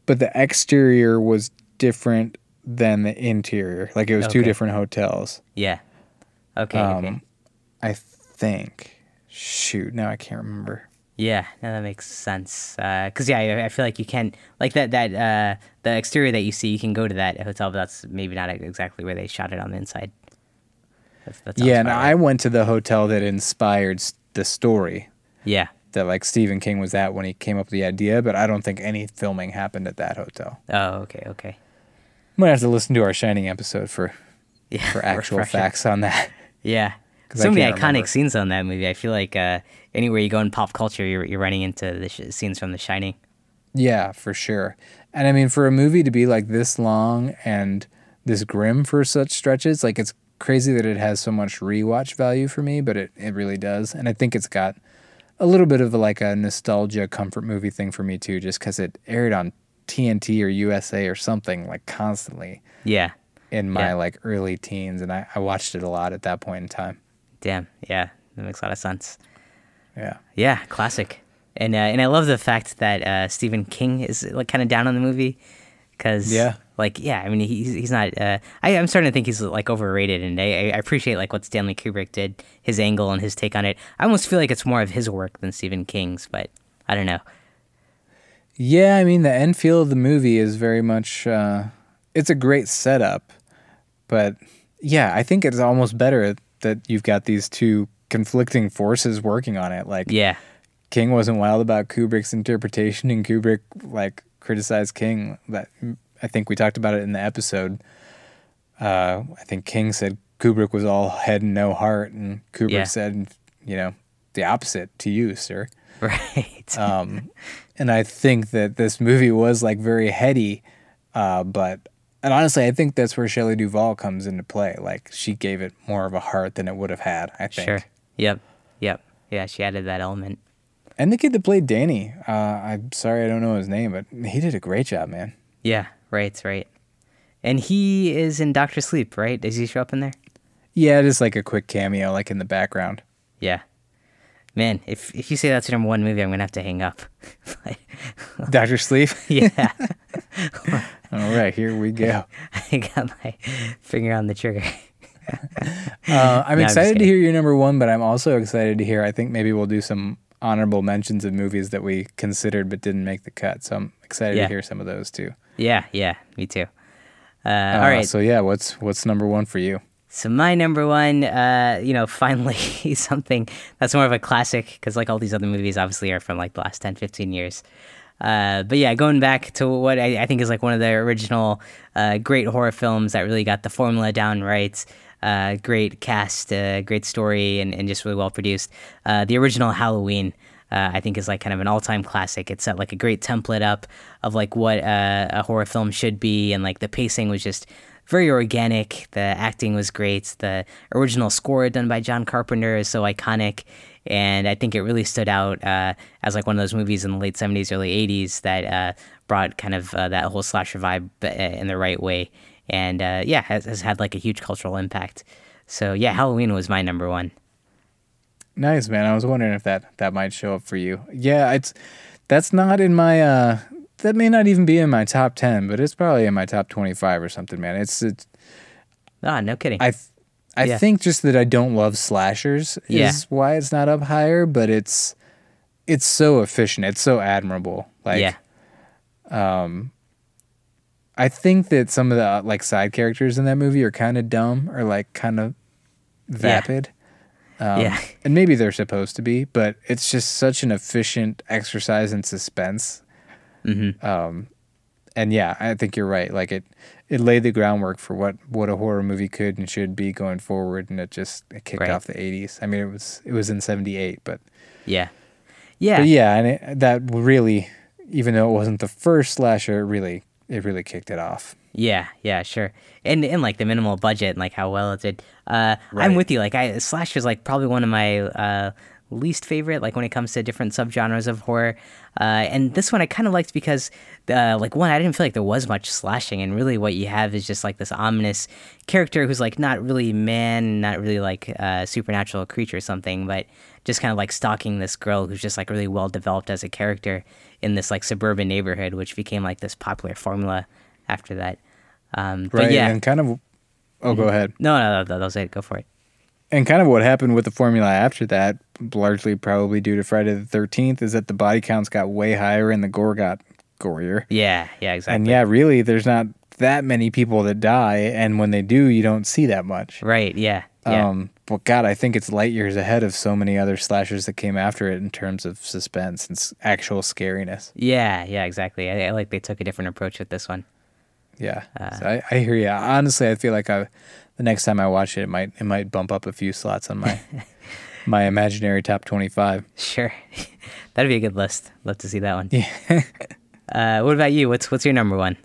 but the exterior was different than the interior. Like it was two different hotels. yeah okay, okay. Um, I think. Shoot, now I can't remember. Yeah no, that makes sense because yeah I, I feel like you can like that that uh the exterior that you see you can go to that hotel but that's maybe not exactly where they shot it on the inside that's, that Yeah, and I went to the hotel that inspired the story yeah that like Stephen King was at when he came up with the idea, but I don't think any filming happened at that hotel. oh okay okay Might have to listen to our Shining episode for yeah for actual facts on that. Yeah, So many iconic remember. scenes on that movie. I feel like uh, anywhere you go in pop culture, you're, you're running into the sh- scenes from The Shining. Yeah, for sure. And I mean, for a movie to be like this long and this grim for such stretches, like it's crazy that it has so much rewatch value for me, but it, it really does. And I think it's got a little bit of like a nostalgia comfort movie thing for me too, just because it aired on TNT or USA or something like constantly Yeah. in my Yeah. like early teens. And I, I watched it a lot at that point in time. Damn. Yeah. That makes a lot of sense. Yeah. Yeah. Classic. And uh, and I love the fact that uh, Stephen King is like kind of down on the movie because Yeah. like yeah, I mean he's he's not. Uh, I I'm starting to think he's like overrated, and I, I appreciate like what Stanley Kubrick did, his angle and his take on it. I almost feel like it's more of his work than Stephen King's, but I don't know. Yeah, I mean the end feel of the movie is very much uh it's a great setup. But yeah, I think it's almost better that you've got these two conflicting forces working on it. Like Yeah. King wasn't wild about Kubrick's interpretation, and Kubrick like criticized King. That I think we talked about it in the episode. Uh, I think King said Kubrick was all head and no heart, and Kubrick Yeah. said, you know, the opposite to you, sir. Right. Um, and I think that this movie was like very heady, uh, but and honestly, I think that's where Shelley Duvall comes into play. Like she gave it more of a heart than it would have had. I think. sure. Yep. Yep. Yeah, she added that element. And the kid that played Danny, uh, I'm sorry I don't know his name, but he did a great job, man. Yeah. Right. Right. And he is in Doctor Sleep, right? Does he show up in there? Yeah, just like a quick cameo, like in the background. Yeah. Man, if if you say that's your number one movie, I'm gonna have to hang up. Doctor Sleep. yeah, All right, here we go. I got my finger on the trigger. Uh, I'm No, I'm excited to hear your number one, but I'm also excited to hear. I think maybe we'll do some honorable mentions of movies that we considered but didn't make the cut. So I'm excited Yeah. to hear some of those too. Yeah, yeah, me too. Uh, Uh, all right, So yeah, what's what's number one for you? So my number one, uh, you know, finally something that's more of a classic because like all these other movies obviously are from like the last 10, 15 years. Uh, but yeah, going back to what I, I think is like one of the original uh, great horror films that really got the formula down right. Uh, great cast, uh, great story, and, and just really well produced. Uh, the original Halloween, uh, I think, is like kind of an all-time classic. It set like a great template up of like what uh, a horror film should be, and like the pacing was just very organic. The acting was great. The original score done by John Carpenter is so iconic, and I think it really stood out uh, as like one of those movies in the late '70s, early '80s that brought kind of that whole slasher vibe in the right way, and uh, yeah, has, has had like a huge cultural impact. So yeah, Halloween was my number one. Nice man. I was wondering if that that might show up for you. Yeah, it's that's not in my uh that may not even be in my top 10, but it's probably in my top 25 or something, man. It's it's Ah, no kidding. I th- I Yeah. think just that I don't love slashers is Yeah. why it's not up higher, but it's it's so efficient. It's so admirable. Like yeah, I think that some of the uh, like side characters in that movie are kind of dumb or like kind of vapid. Um, Yeah. And maybe they're supposed to be, but it's just such an efficient exercise in suspense. Mm-hmm. Um, and yeah, I think you're right. Like it, it laid the groundwork for what what a horror movie could and should be going forward, and it just it kicked Right. off the '80s. I mean, it was it was in '78, but yeah, yeah, but yeah, and it, that really, even though it wasn't the first slasher, it really it really kicked it off. Yeah, yeah, sure. And and like the minimal budget and like how well it did. Uh, I'm with you. Like I slash is like probably one of my uh, least favorite. Like when it comes to different subgenres of horror. Uh, and this one I kind of liked because uh, like one I didn't feel like there was much slashing, and really what you have is just like this ominous character who's like not really man, not really like a supernatural creature or something, but just kind of like stalking this girl who's just like really well developed as a character in this like suburban neighborhood, which became like this popular formula after that. Um, Right. yeah, Mm-hmm. And kind of. Oh, go ahead. no, no, no, that was it. Go for it. And kind of what happened with the formula after that, largely probably due to Friday the Thirteenth, is that the body counts got way higher and the gore got gorier. Yeah, yeah, exactly. And yeah, really, there's not that many people that die, and when they do, you don't see that much. Right. Yeah. Yeah. Um, but God, I think it's light years ahead of so many other slashers that came after it in terms of suspense and s- actual scariness. yeah. Yeah. Exactly. I, I like they took a different approach with this one. Yeah, Uh, so I, I hear you. Honestly, I feel like I, the next time I watch it, it might it might bump up a few slots on my my imaginary top twenty five. Sure. That'd be a good list. Love to see that one. Yeah. Uh, what about you? What's what's your number one?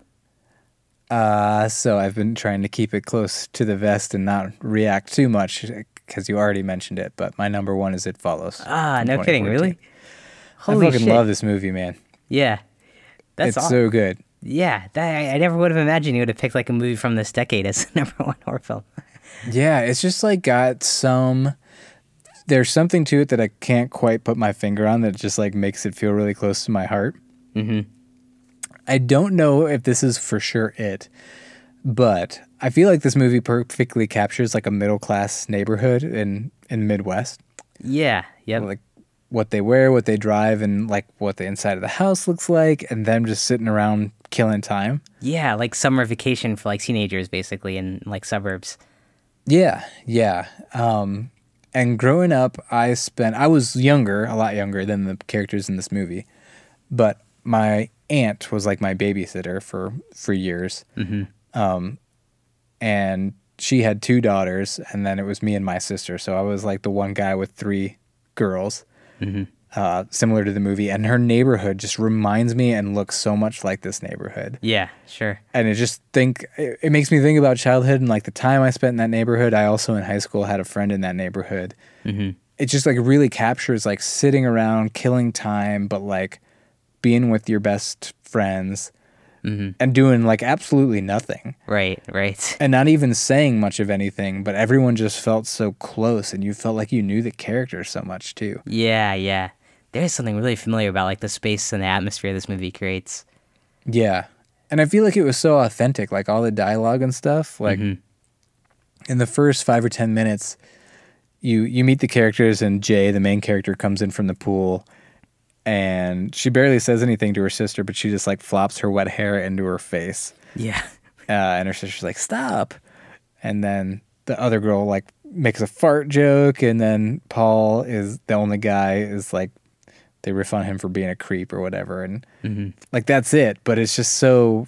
Uh, so I've been trying to keep it close to the vest and not react too much because you already mentioned it. But my number one is It Follows. Ah, no kidding. 2014. Really? I Holy fucking shit. love this movie, man. Yeah. That's it's aw- so good. Yeah. That, I, I never would have imagined you would have picked like a movie from this decade as number one horror film. Yeah, it's just like got some. There's something to it that I can't quite put my finger on that just like makes it feel really close to my heart. Mm-hmm. I don't know if this is for sure it, but I feel like this movie perfectly captures like a middle class neighborhood in in Midwest. Yeah. Yep. Like what they wear, what they drive, and like what the inside of the house looks like, and them just sitting around killing time. yeah. Like summer vacation for like teenagers, basically, in like suburbs. Yeah, yeah. Um, And growing up, I spent, I was younger, a lot younger than the characters in this movie, but my aunt was like my babysitter for, for years. Um, and she had two daughters, and then it was me and my sister. So I was like the one guy with three girls, uh, similar to the movie. And her neighborhood just reminds me and looks so much like this neighborhood Yeah, sure. and it just think it, it makes me think about childhood and like the time I spent in that neighborhood. I also in high school had a friend in that neighborhood. It just like really captures like sitting around, killing time, but like being with your best friends mm-hmm. and doing like absolutely nothing Right, right. and not even saying much of anything. But everyone just felt so close, and you felt like you knew the characters so much too. Yeah, yeah. There's something really familiar about like the space and the atmosphere this movie creates. Yeah. And I feel like it was so authentic, like all the dialogue and stuff. Like mm-hmm. in the first five or ten minutes, you you meet the characters and Jay, the main character, comes in from the pool and she barely says anything to her sister, but she just like flops her wet hair into her face. Yeah. Uh, and her sister's like, Stop. And then the other girl like makes a fart joke, and then Paul is the only guy is like they riff on him for being a creep or whatever, and like that's it. But it's just so.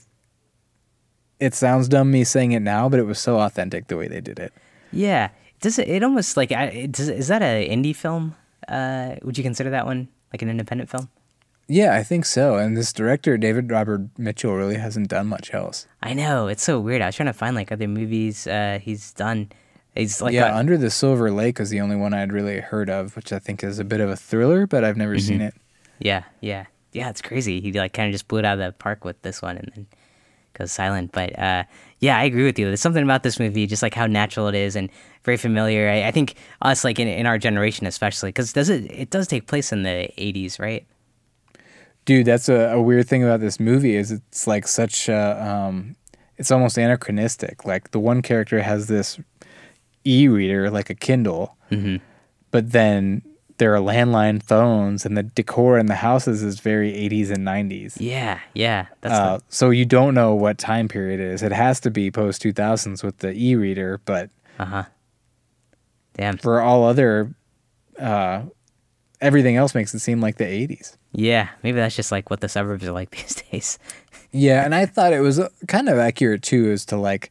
It sounds dumb me saying it now, but it was so authentic the way they did it. Yeah. Does it, it almost like I- does, is that an indie film? Uh, would you consider that one like an independent film? Yeah, I think so. And this director, David Robert Mitchell, really hasn't done much else. I know it's so weird. I was trying to find like other movies uh, he's done. He's like yeah, got- Under the Silver Lake is the only one I'd really heard of, which I think is a bit of a thriller, but I've never seen it. yeah, yeah, yeah. It's crazy. He like kind of just blew it out of the park with this one, and then goes silent. But uh, yeah, I agree with you. There's something about this movie, just like how natural it is and very familiar. I, I think us, like in, in our generation, especially, because does it it does take place in the '80s, right? Dude, that's a, a weird thing about this movie is it's like such a, um, it's almost anachronistic. Like the one character has this e-reader, like a Kindle, but then there are landline phones and the decor in the houses is very 80s and 90s. Yeah, yeah. That's Uh, so you don't know what time period it is. It has to be post 2000s with the e-reader, but uh huh. Damn. for all other, uh, everything else makes it seem like the 80s. Yeah, maybe that's just like what the suburbs are like these days. Yeah, and I thought it was uh, kind of accurate too, as to like,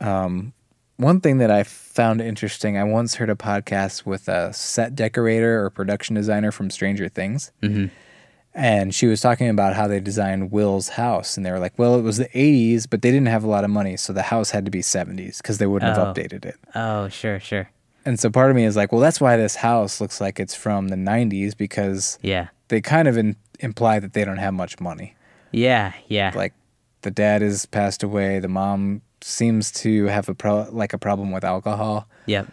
um, one thing that I found interesting. I once heard a podcast with a set decorator or production designer from Stranger Things, mm-hmm. and she was talking about how they designed Will's house, and they were like, "Well, it was the '80s, but they didn't have a lot of money, so the house had to be '70s because they wouldn't Oh. have updated it." Oh, sure, sure. And so part of me is like, "Well, that's why this house looks like it's from the '90s because Yeah, they kind of in- imply that they don't have much money." yeah, yeah. like the dad has passed away the mom seems to have a pro like a problem with alcohol yep.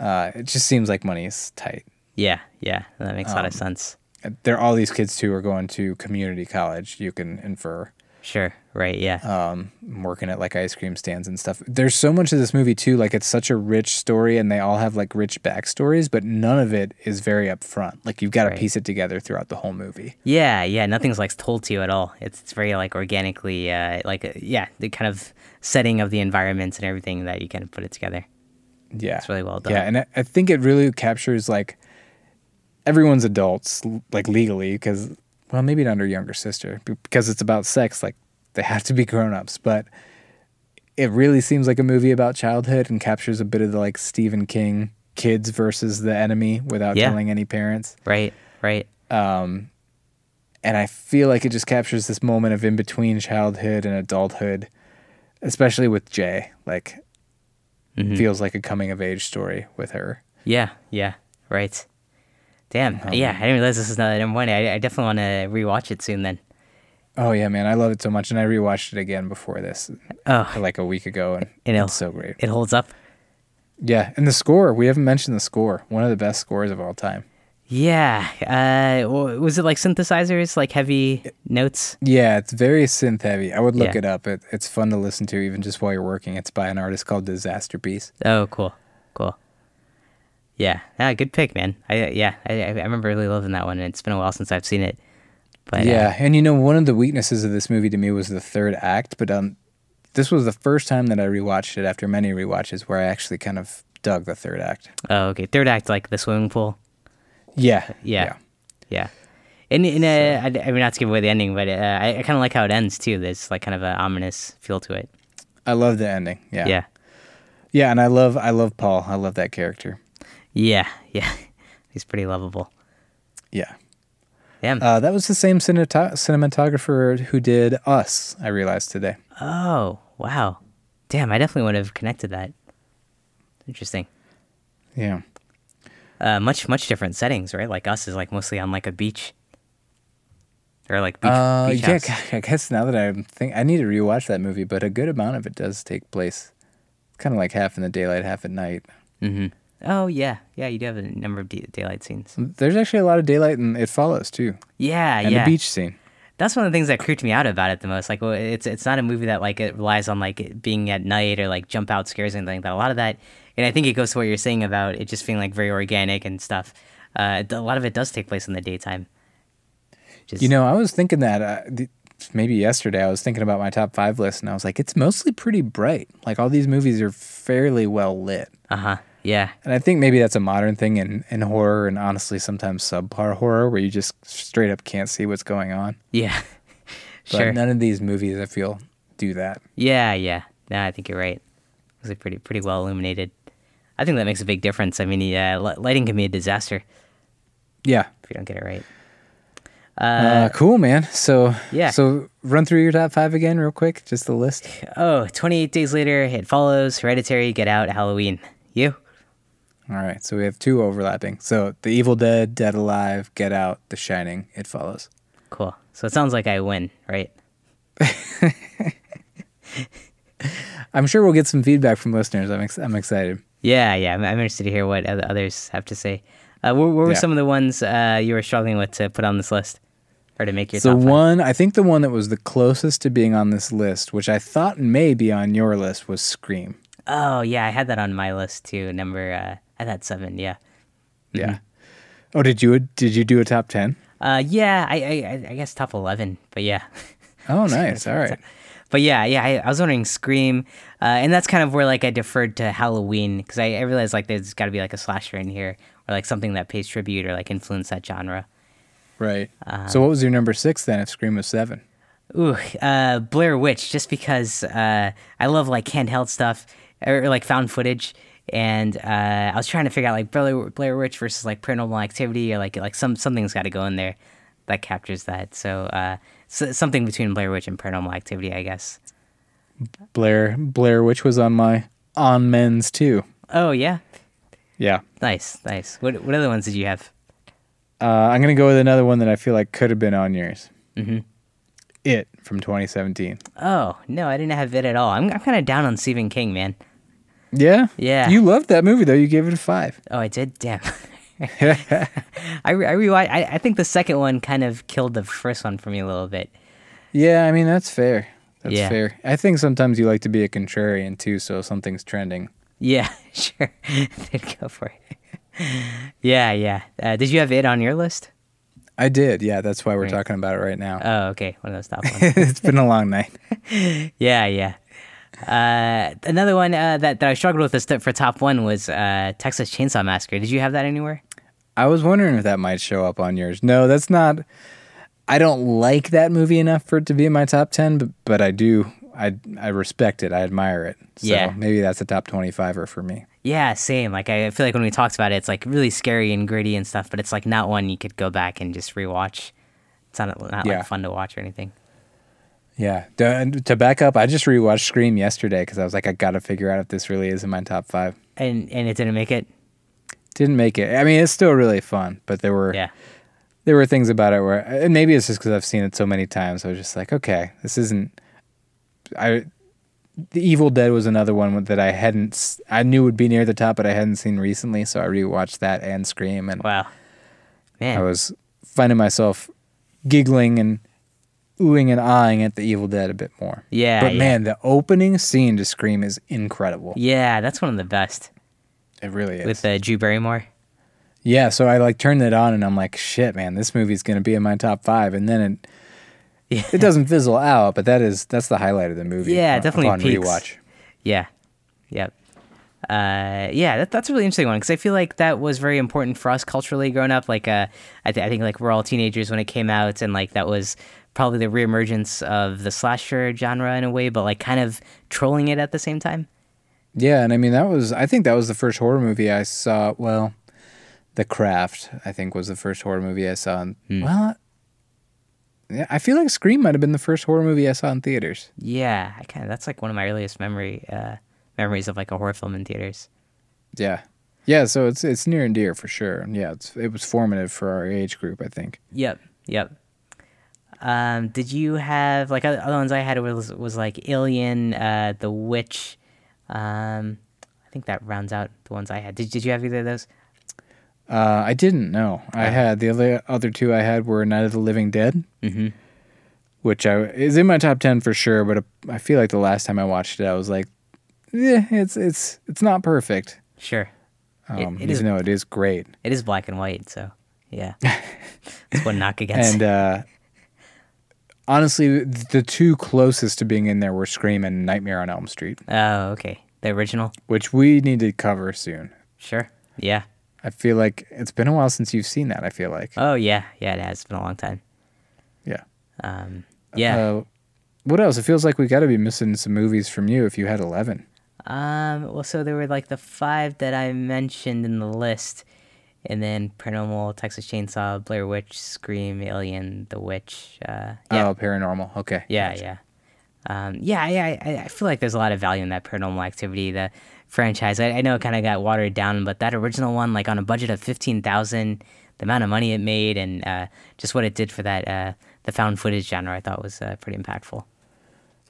uh it just seems like money's tight Yeah, yeah. That makes a Um, lot of sense. there are all these kids too are going to community college you can infer Sure. Right. Yeah. um working at like ice cream stands and stuff there's so much of this movie too like it's such a rich story and they all have like rich backstories but none of it is very upfront like you've got to Right. piece it together throughout the whole movie Yeah, yeah, nothing's like told to you at all. It's, it's very like organically, uh, like uh, yeah, the kind of setting of the environments and everything that you kind of put it together. Yeah, It's really well done. Yeah, and I, I think it really captures like everyone's adults, like legally, because well, maybe not her younger sister, because it's about sex. Like they have to be grown ups, but it really seems like a movie about childhood and captures a bit of the like Stephen King kids versus the enemy without Yeah. telling any parents. Right, right. Um, and I feel like it just captures this moment of in between childhood and adulthood, especially with Jay. Like, feels like a coming of age story with her. Yeah, yeah, right. Damn. Um, yeah, I didn't realize this is not number one. I, I definitely want to rewatch it soon then. Oh yeah, man, I love it so much, and I rewatched it again before this, Oh, like a week ago, and And it'll- it's so great. it holds up. Yeah, and the score we haven't mentioned the score, one of the best scores of all time. Yeah. Uh, was it like synthesizers, like heavy notes? Yeah, it's very synth heavy. I would look Yeah. it up. It, it's fun to listen to even just while you're working. It's by an artist called Disasterpeace. Oh, cool, cool. Yeah, ah, good pick, man. I yeah, I, I remember really loving that one. and It's been a while since I've seen it. But uh, yeah, and you know one of the weaknesses of this movie to me was the third act, but um, this was the first time that I rewatched it after many rewatches where I actually kind of dug the third act. Oh, okay. Third act, like the swimming pool. Yeah. Yeah. Yeah. And in a, I, I mean, not to give away the ending, but uh, I, I kind of like how it ends too. There's like kind of an ominous feel to it. I love the ending. Yeah. Yeah. Yeah, and I love I love Paul. I love that character. Yeah. Yeah. He's pretty lovable. Yeah. Damn. Uh, that was the same cinematographer who did Us. I realized today. oh, wow. Damn, I definitely would have connected that. Interesting. Yeah. Uh, much, much different settings, right? Like us is like mostly on like a beach. Or like beach, Uh, beach yeah. house. I guess now that I'm think I need to rewatch that movie, but a good amount of it does take place, kind of like half in the daylight, half at night. Mm-hmm. oh, yeah. Yeah, you do have a number of daylight scenes. There's actually a lot of daylight, and it follows too, Yeah, and yeah. the beach scene. That's one of the things that creeped me out about it the most. Like, well, it's it's not a movie that like it relies on like being at night or like jump out scares or anything like that. A lot of that, and I think it goes to what you're saying about it just feeling like very organic and stuff. Uh, a lot of it does take place in the daytime. Just, You know, I was thinking that uh, th- maybe yesterday I was thinking about my top five list, and I was like, it's mostly pretty bright. Like all these movies are fairly well lit. uh huh, yeah, And I think maybe that's a modern thing in, in horror and honestly sometimes subpar horror where you just straight up can't see what's going on. yeah, But sure, none of these movies I feel do that. yeah, yeah. No, I think you're right. It's like pretty pretty well illuminated. I think that makes a big difference. I mean, yeah, li- lighting can be a disaster Yeah. if you don't get it right. Uh, cool, man. So yeah. So run through your top five again, real quick. Just the list. Oh, 28 days later, it follows Hereditary, Get Out, Halloween. You? All right. So we have two overlapping. So The Evil Dead, Dead Alive, Get Out, The Shining. It follows. Cool. So it sounds like I win, right? I'm sure we'll get some feedback from listeners. I'm ex- I'm excited. Yeah, yeah. I'm, I'm interested to hear what others have to say. Uh, what, what were Yeah. some of the ones uh, you were struggling with to put on this list or to make your So one, I think the one that was the closest to being on this list, which I thought may be on your list, was Scream. Oh, yeah. I had that on my list too. Number, uh, I had seven. Yeah. Yeah. Oh, did you did you do a top ten? Uh, yeah. I, I, I- guess top 11, but yeah. Oh, nice. All right. But yeah, yeah, I, I was wondering Scream, uh, and that's kind of where like I deferred to Halloween because I, I realized like there's got to be like a slasher in here or like something that pays tribute or like influence that genre. Right. so what was your number six then? If Scream was seven. Ooh, uh, Blair Witch, just because uh, I love like handheld stuff or, like found footage, and uh, I was trying to figure out like Blair, Blair Witch versus like Paranormal Activity or like like some something's got to go in there that captures that. So, uh, so something between Blair Witch and Paranormal Activity, I guess. Blair Blair Witch was on my on men's too. Oh yeah, Yeah. nice, nice. What what other ones did you have? Uh, I'm gonna go with another one that I feel like could have been on yours. Mm-hmm. It from 2017. Oh no, I didn't have it at all. I'm I'm kind of down on Stephen King, man. Yeah. Yeah. You loved that movie though. You gave it a five. Oh, I did. Damn. I re- I rewatched. I, I think the second one kind of killed the first one for me a little bit. Yeah. I mean that's fair. That's Yeah. fair. I think sometimes you like to be a contrarian too. So something's trending. Yeah, sure. Go for it. yeah, yeah. Uh, did you have it on your list? I did. Yeah. That's why we're Right. talking about it right now. Oh, okay. One of those top ones. it's been a long night. yeah, yeah. Uh, another one uh, that, that I struggled with this for top one was uh, Texas Chainsaw Massacre. Did you have that anywhere? I was wondering if that might show up on yours. No, that's not. I don't like that movie enough for it to be in my top ten, but but I do. I I respect it. I admire it. So Yeah. maybe that's a top twenty-fiver for me. Yeah, same. Like I feel like when we talked about it, it's like really scary and gritty and stuff, but it's like not one you could go back and just rewatch. It's not not Yeah. like fun to watch or anything. Yeah. To, back up, I just rewatched Scream yesterday because I was like, I got to figure out if this really is in my top five. And and it didn't make it. Didn't make it. I mean, it's still really fun, but there were Yeah. there were things about it where, and maybe it's just because I've seen it so many times. I was just like, okay, this isn't. I, The Evil Dead was another one that I hadn't. I knew would be near the top, but I hadn't seen recently, so I rewatched that and Scream, and Wow. Man. I was finding myself giggling and oohing and ahhing at The Evil Dead a bit more. Yeah, but yeah. man, the opening scene to Scream is incredible. yeah, that's one of the best It really is. with uh, Drew Barrymore. Yeah, so I like turned it on and I'm like, shit, man, this movie's gonna be in my top five, and then it Yeah. it doesn't fizzle out, but that is that's the highlight of the movie. Yeah, uh, definitely upon peaks. rewatch. Yeah. Yep. Uh, yeah, that, that's a really interesting one because I feel like that was very important for us culturally growing up. Like, uh, I, th- I think like we're all teenagers when it came out, and like that was probably the reemergence of the slasher genre in a way, but like kind of trolling it at the same time. Yeah, and I mean that was I think that was the first horror movie I saw. Well, The Craft I think was the first horror movie I saw. In, Well, yeah, I feel like Scream might have been the first horror movie I saw in theaters. Yeah, I kind of that's like one of my earliest memory uh, memories of like a horror film in theaters. Yeah, yeah. So it's it's near and dear for sure. And yeah, it's it was formative for our age group. I think. Yep, yep. Um, did you have like other ones I had was was like Alien, uh, The Witch. Um, I think that rounds out the ones I had. Did Did you have either of those? Uh, I didn't know. I had the other other two I had were Night of the Living Dead, Mhm. which I is in my top ten for sure. But I feel like the last time I watched it, I was like, yeah, it's it's it's not perfect. Sure. Um, It- it even though it is great. It is black and white, so yeah, that's one knock against. And uh, honestly, the two closest to being in there were Scream and Nightmare on Elm Street, oh, okay, the original. which we need to cover soon. Sure. Yeah. I feel like it's been a while since you've seen that. I feel like, Oh yeah, yeah. It has been a long time. yeah. Um, yeah. Uh, what else? It feels like we've got to be missing some movies from you if you had eleven. Um, well, so there were like the five that I mentioned in the list, and then Paranormal, Texas Chainsaw, Blair Witch, Scream, Alien, The Witch. Uh, yeah, Oh, paranormal. Okay. yeah, yeah, um, yeah, yeah. I, I feel like there's a lot of value in that Paranormal Activity, the franchise. I, I know it kind of got watered down, but that original one, like on a budget of fifteen thousand, the amount of money it made, and uh, just what it did for that uh, the found footage genre, I thought was uh, pretty impactful.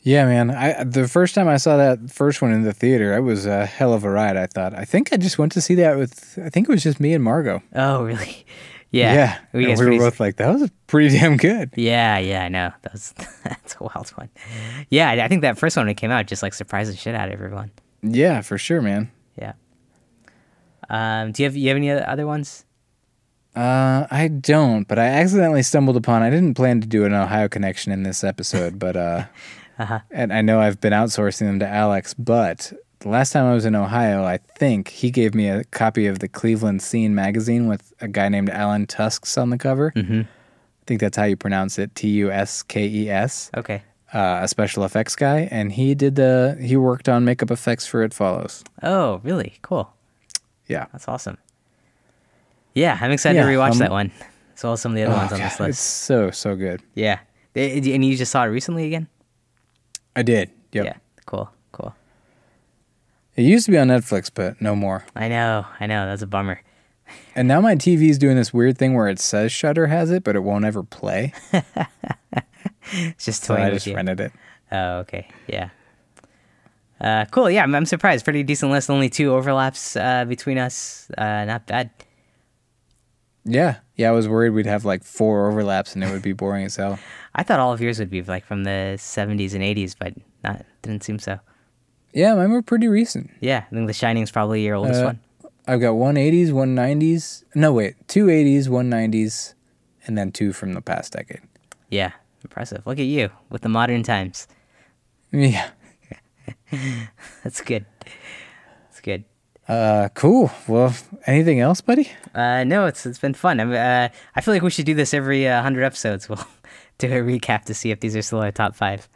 Yeah, man. I the first time I saw that first one in the theater, it was a hell of a ride. I thought. I think I just went to see that with. I think it was just me and Margot. Oh, really? Yeah. Yeah. We we were pretty- both like, that was pretty damn good. Yeah, yeah, I know. That was that's a wild one. Yeah, I think that first one when it came out just like surprised the shit out of everyone. Yeah, for sure, man. Yeah. Um, do you have you have any other other ones? Uh, I don't, but I accidentally stumbled upon. I didn't plan to do an Ohio connection in this episode, but uh, Uh-huh. and I know I've been outsourcing them to Alex. But the last time I was in Ohio, I think he gave me a copy of the Cleveland Scene magazine with a guy named Alan Tuskes on the cover. Mm-hmm. I think that's how you pronounce it, T U S K E S. Okay. Uh, a special effects guy, and he did the he worked on makeup effects for It Follows. Oh, really? Cool. Yeah, That's awesome. Yeah, I'm excited to Yeah, rewatch um, that one, as well as some of the other Oh, ones on this God, It's so so good. Yeah. And you just saw it recently again? I did. Yep. Yeah. Cool. Cool. It used to be on Netflix, but no more. I know. I know. That's a bummer. And now my TV's doing this weird thing where it says Shudder has it, but it won't ever play. It's just So toying I with just you. rented it. Oh, okay. Yeah. Uh, cool. Yeah, I'm, I'm surprised. Pretty decent list. Only two overlaps uh, between us. Uh, not bad. Yeah. Yeah, I was worried we'd have like four overlaps and it would be boring as hell. I thought all of yours would be like from the 70s and 80s, but not didn't seem so. Yeah, mine were pretty recent. Yeah, I think The Shining's probably your oldest Uh, one. I've got one 80s, one 90s. No, wait, two 80s, one 90s, and then two from the past decade. Yeah, impressive. Look at you with the modern times. Yeah. That's good. That's good. Uh, cool. Well, anything else, buddy? Uh, no, it's it's been fun. I'm, uh, I feel like we should do this every uh, hundred episodes. We'll do a recap to see if these are still our top five.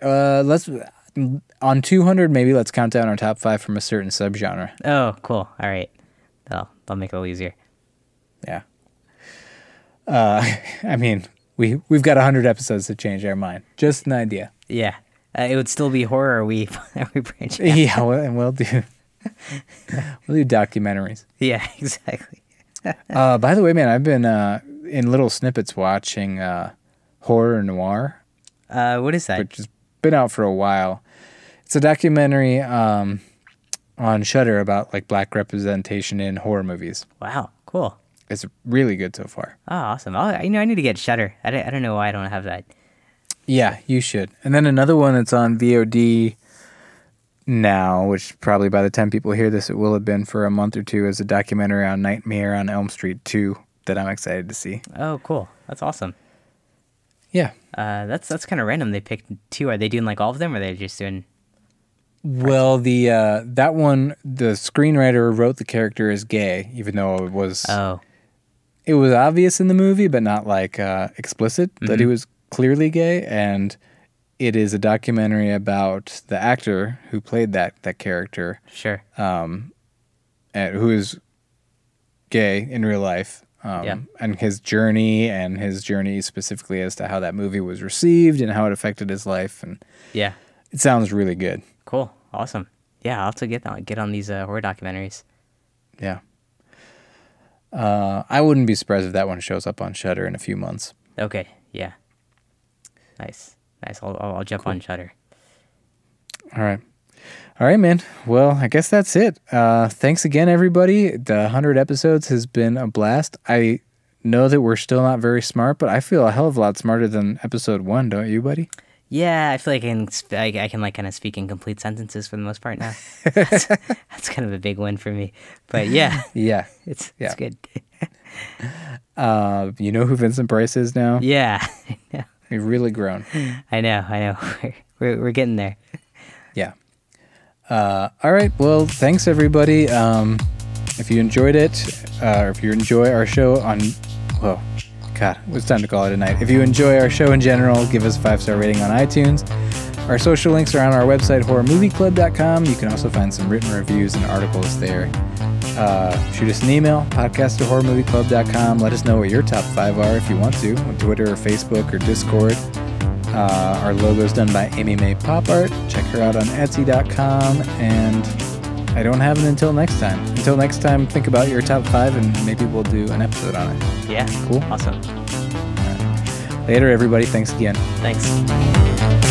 Uh, let's on 200. Maybe let's count down our top five from a certain subgenre. Oh, cool. All right. That'll that'll make it a little easier. Yeah. Uh, I mean, we we've got 100 episodes to change our mind. Just an idea. Yeah. Uh, it would still be horror. Are we are we branching? out? Yeah, well, and we'll do we'll do documentaries. Yeah, exactly. Uh, by the way, man, I've been uh, in little snippets watching uh, Horror Noire, Uh, what is that? which has been out for a while. It's a documentary um, on Shudder about like black representation in horror movies. Wow, cool. It's really good so far. Oh, awesome. Oh, you know, I need to get Shudder. I don't, I don't know why I don't have that. Yeah, you should. And then another one that's on VOD now, which probably by the time people hear this, it will have been for a month or two, is a documentary on Nightmare on Elm Street 2 that I'm excited to see. Oh, cool. That's awesome. Yeah. Uh, that's that's kind of random. They picked two. Are they doing like all of them, or are they just doing? Well, the uh, that one, the screenwriter wrote the character as gay, even though it was Oh, it was obvious in the movie, but not like uh, explicit that he was clearly gay. And it is a documentary about the actor who played that that character, sure. and who is gay in real life. Um, Yeah. And his journey, and his journey specifically as to how that movie was received and how it affected his life. And Yeah. it sounds really good. Cool. Awesome. Yeah, I'll have to get on get on these uh, horror documentaries. Yeah. Uh, I wouldn't be surprised if that one shows up on Shudder in a few months. Okay. Yeah. Nice. Nice. I'll I'll, I'll jump on Shudder. All right. All right, man. Well, I guess that's it. Uh, thanks again, everybody. The 100 episodes has been a blast. I know that we're still not very smart, but I feel a hell of a lot smarter than episode one, don't you, buddy? Yeah, I feel like I can sp- I, I can like kind of speak in complete sentences for the most part now. that's, that's kind of a big win for me. But yeah, Yeah. it's Yeah. it's good. Uh, you know who Vincent Price is now? Yeah. We've really grown. I know. I know. We're, we're we're getting there. Yeah. Uh, all right. Well, thanks everybody. Um, if you enjoyed it, uh, or if you enjoy our show on, well, God, it's time to call it a night. If you enjoy our show in general, give us a five star rating on iTunes. Our social links are on our website, horrormovieclub.com. You can also find some written reviews and articles there. Uh, shoot us an email, podcast at horrormovieclub.com. Let us know what your top five are if you want to, on Twitter or Facebook or Discord. Uh, our logo is done by Amy May Pop Art. Check her out on Etsy.com. And I don't have it until next time. Until next time, think about your top five and maybe we'll do an episode on it. Yeah. Cool. Awesome. Later, everybody. Thanks again. Thanks.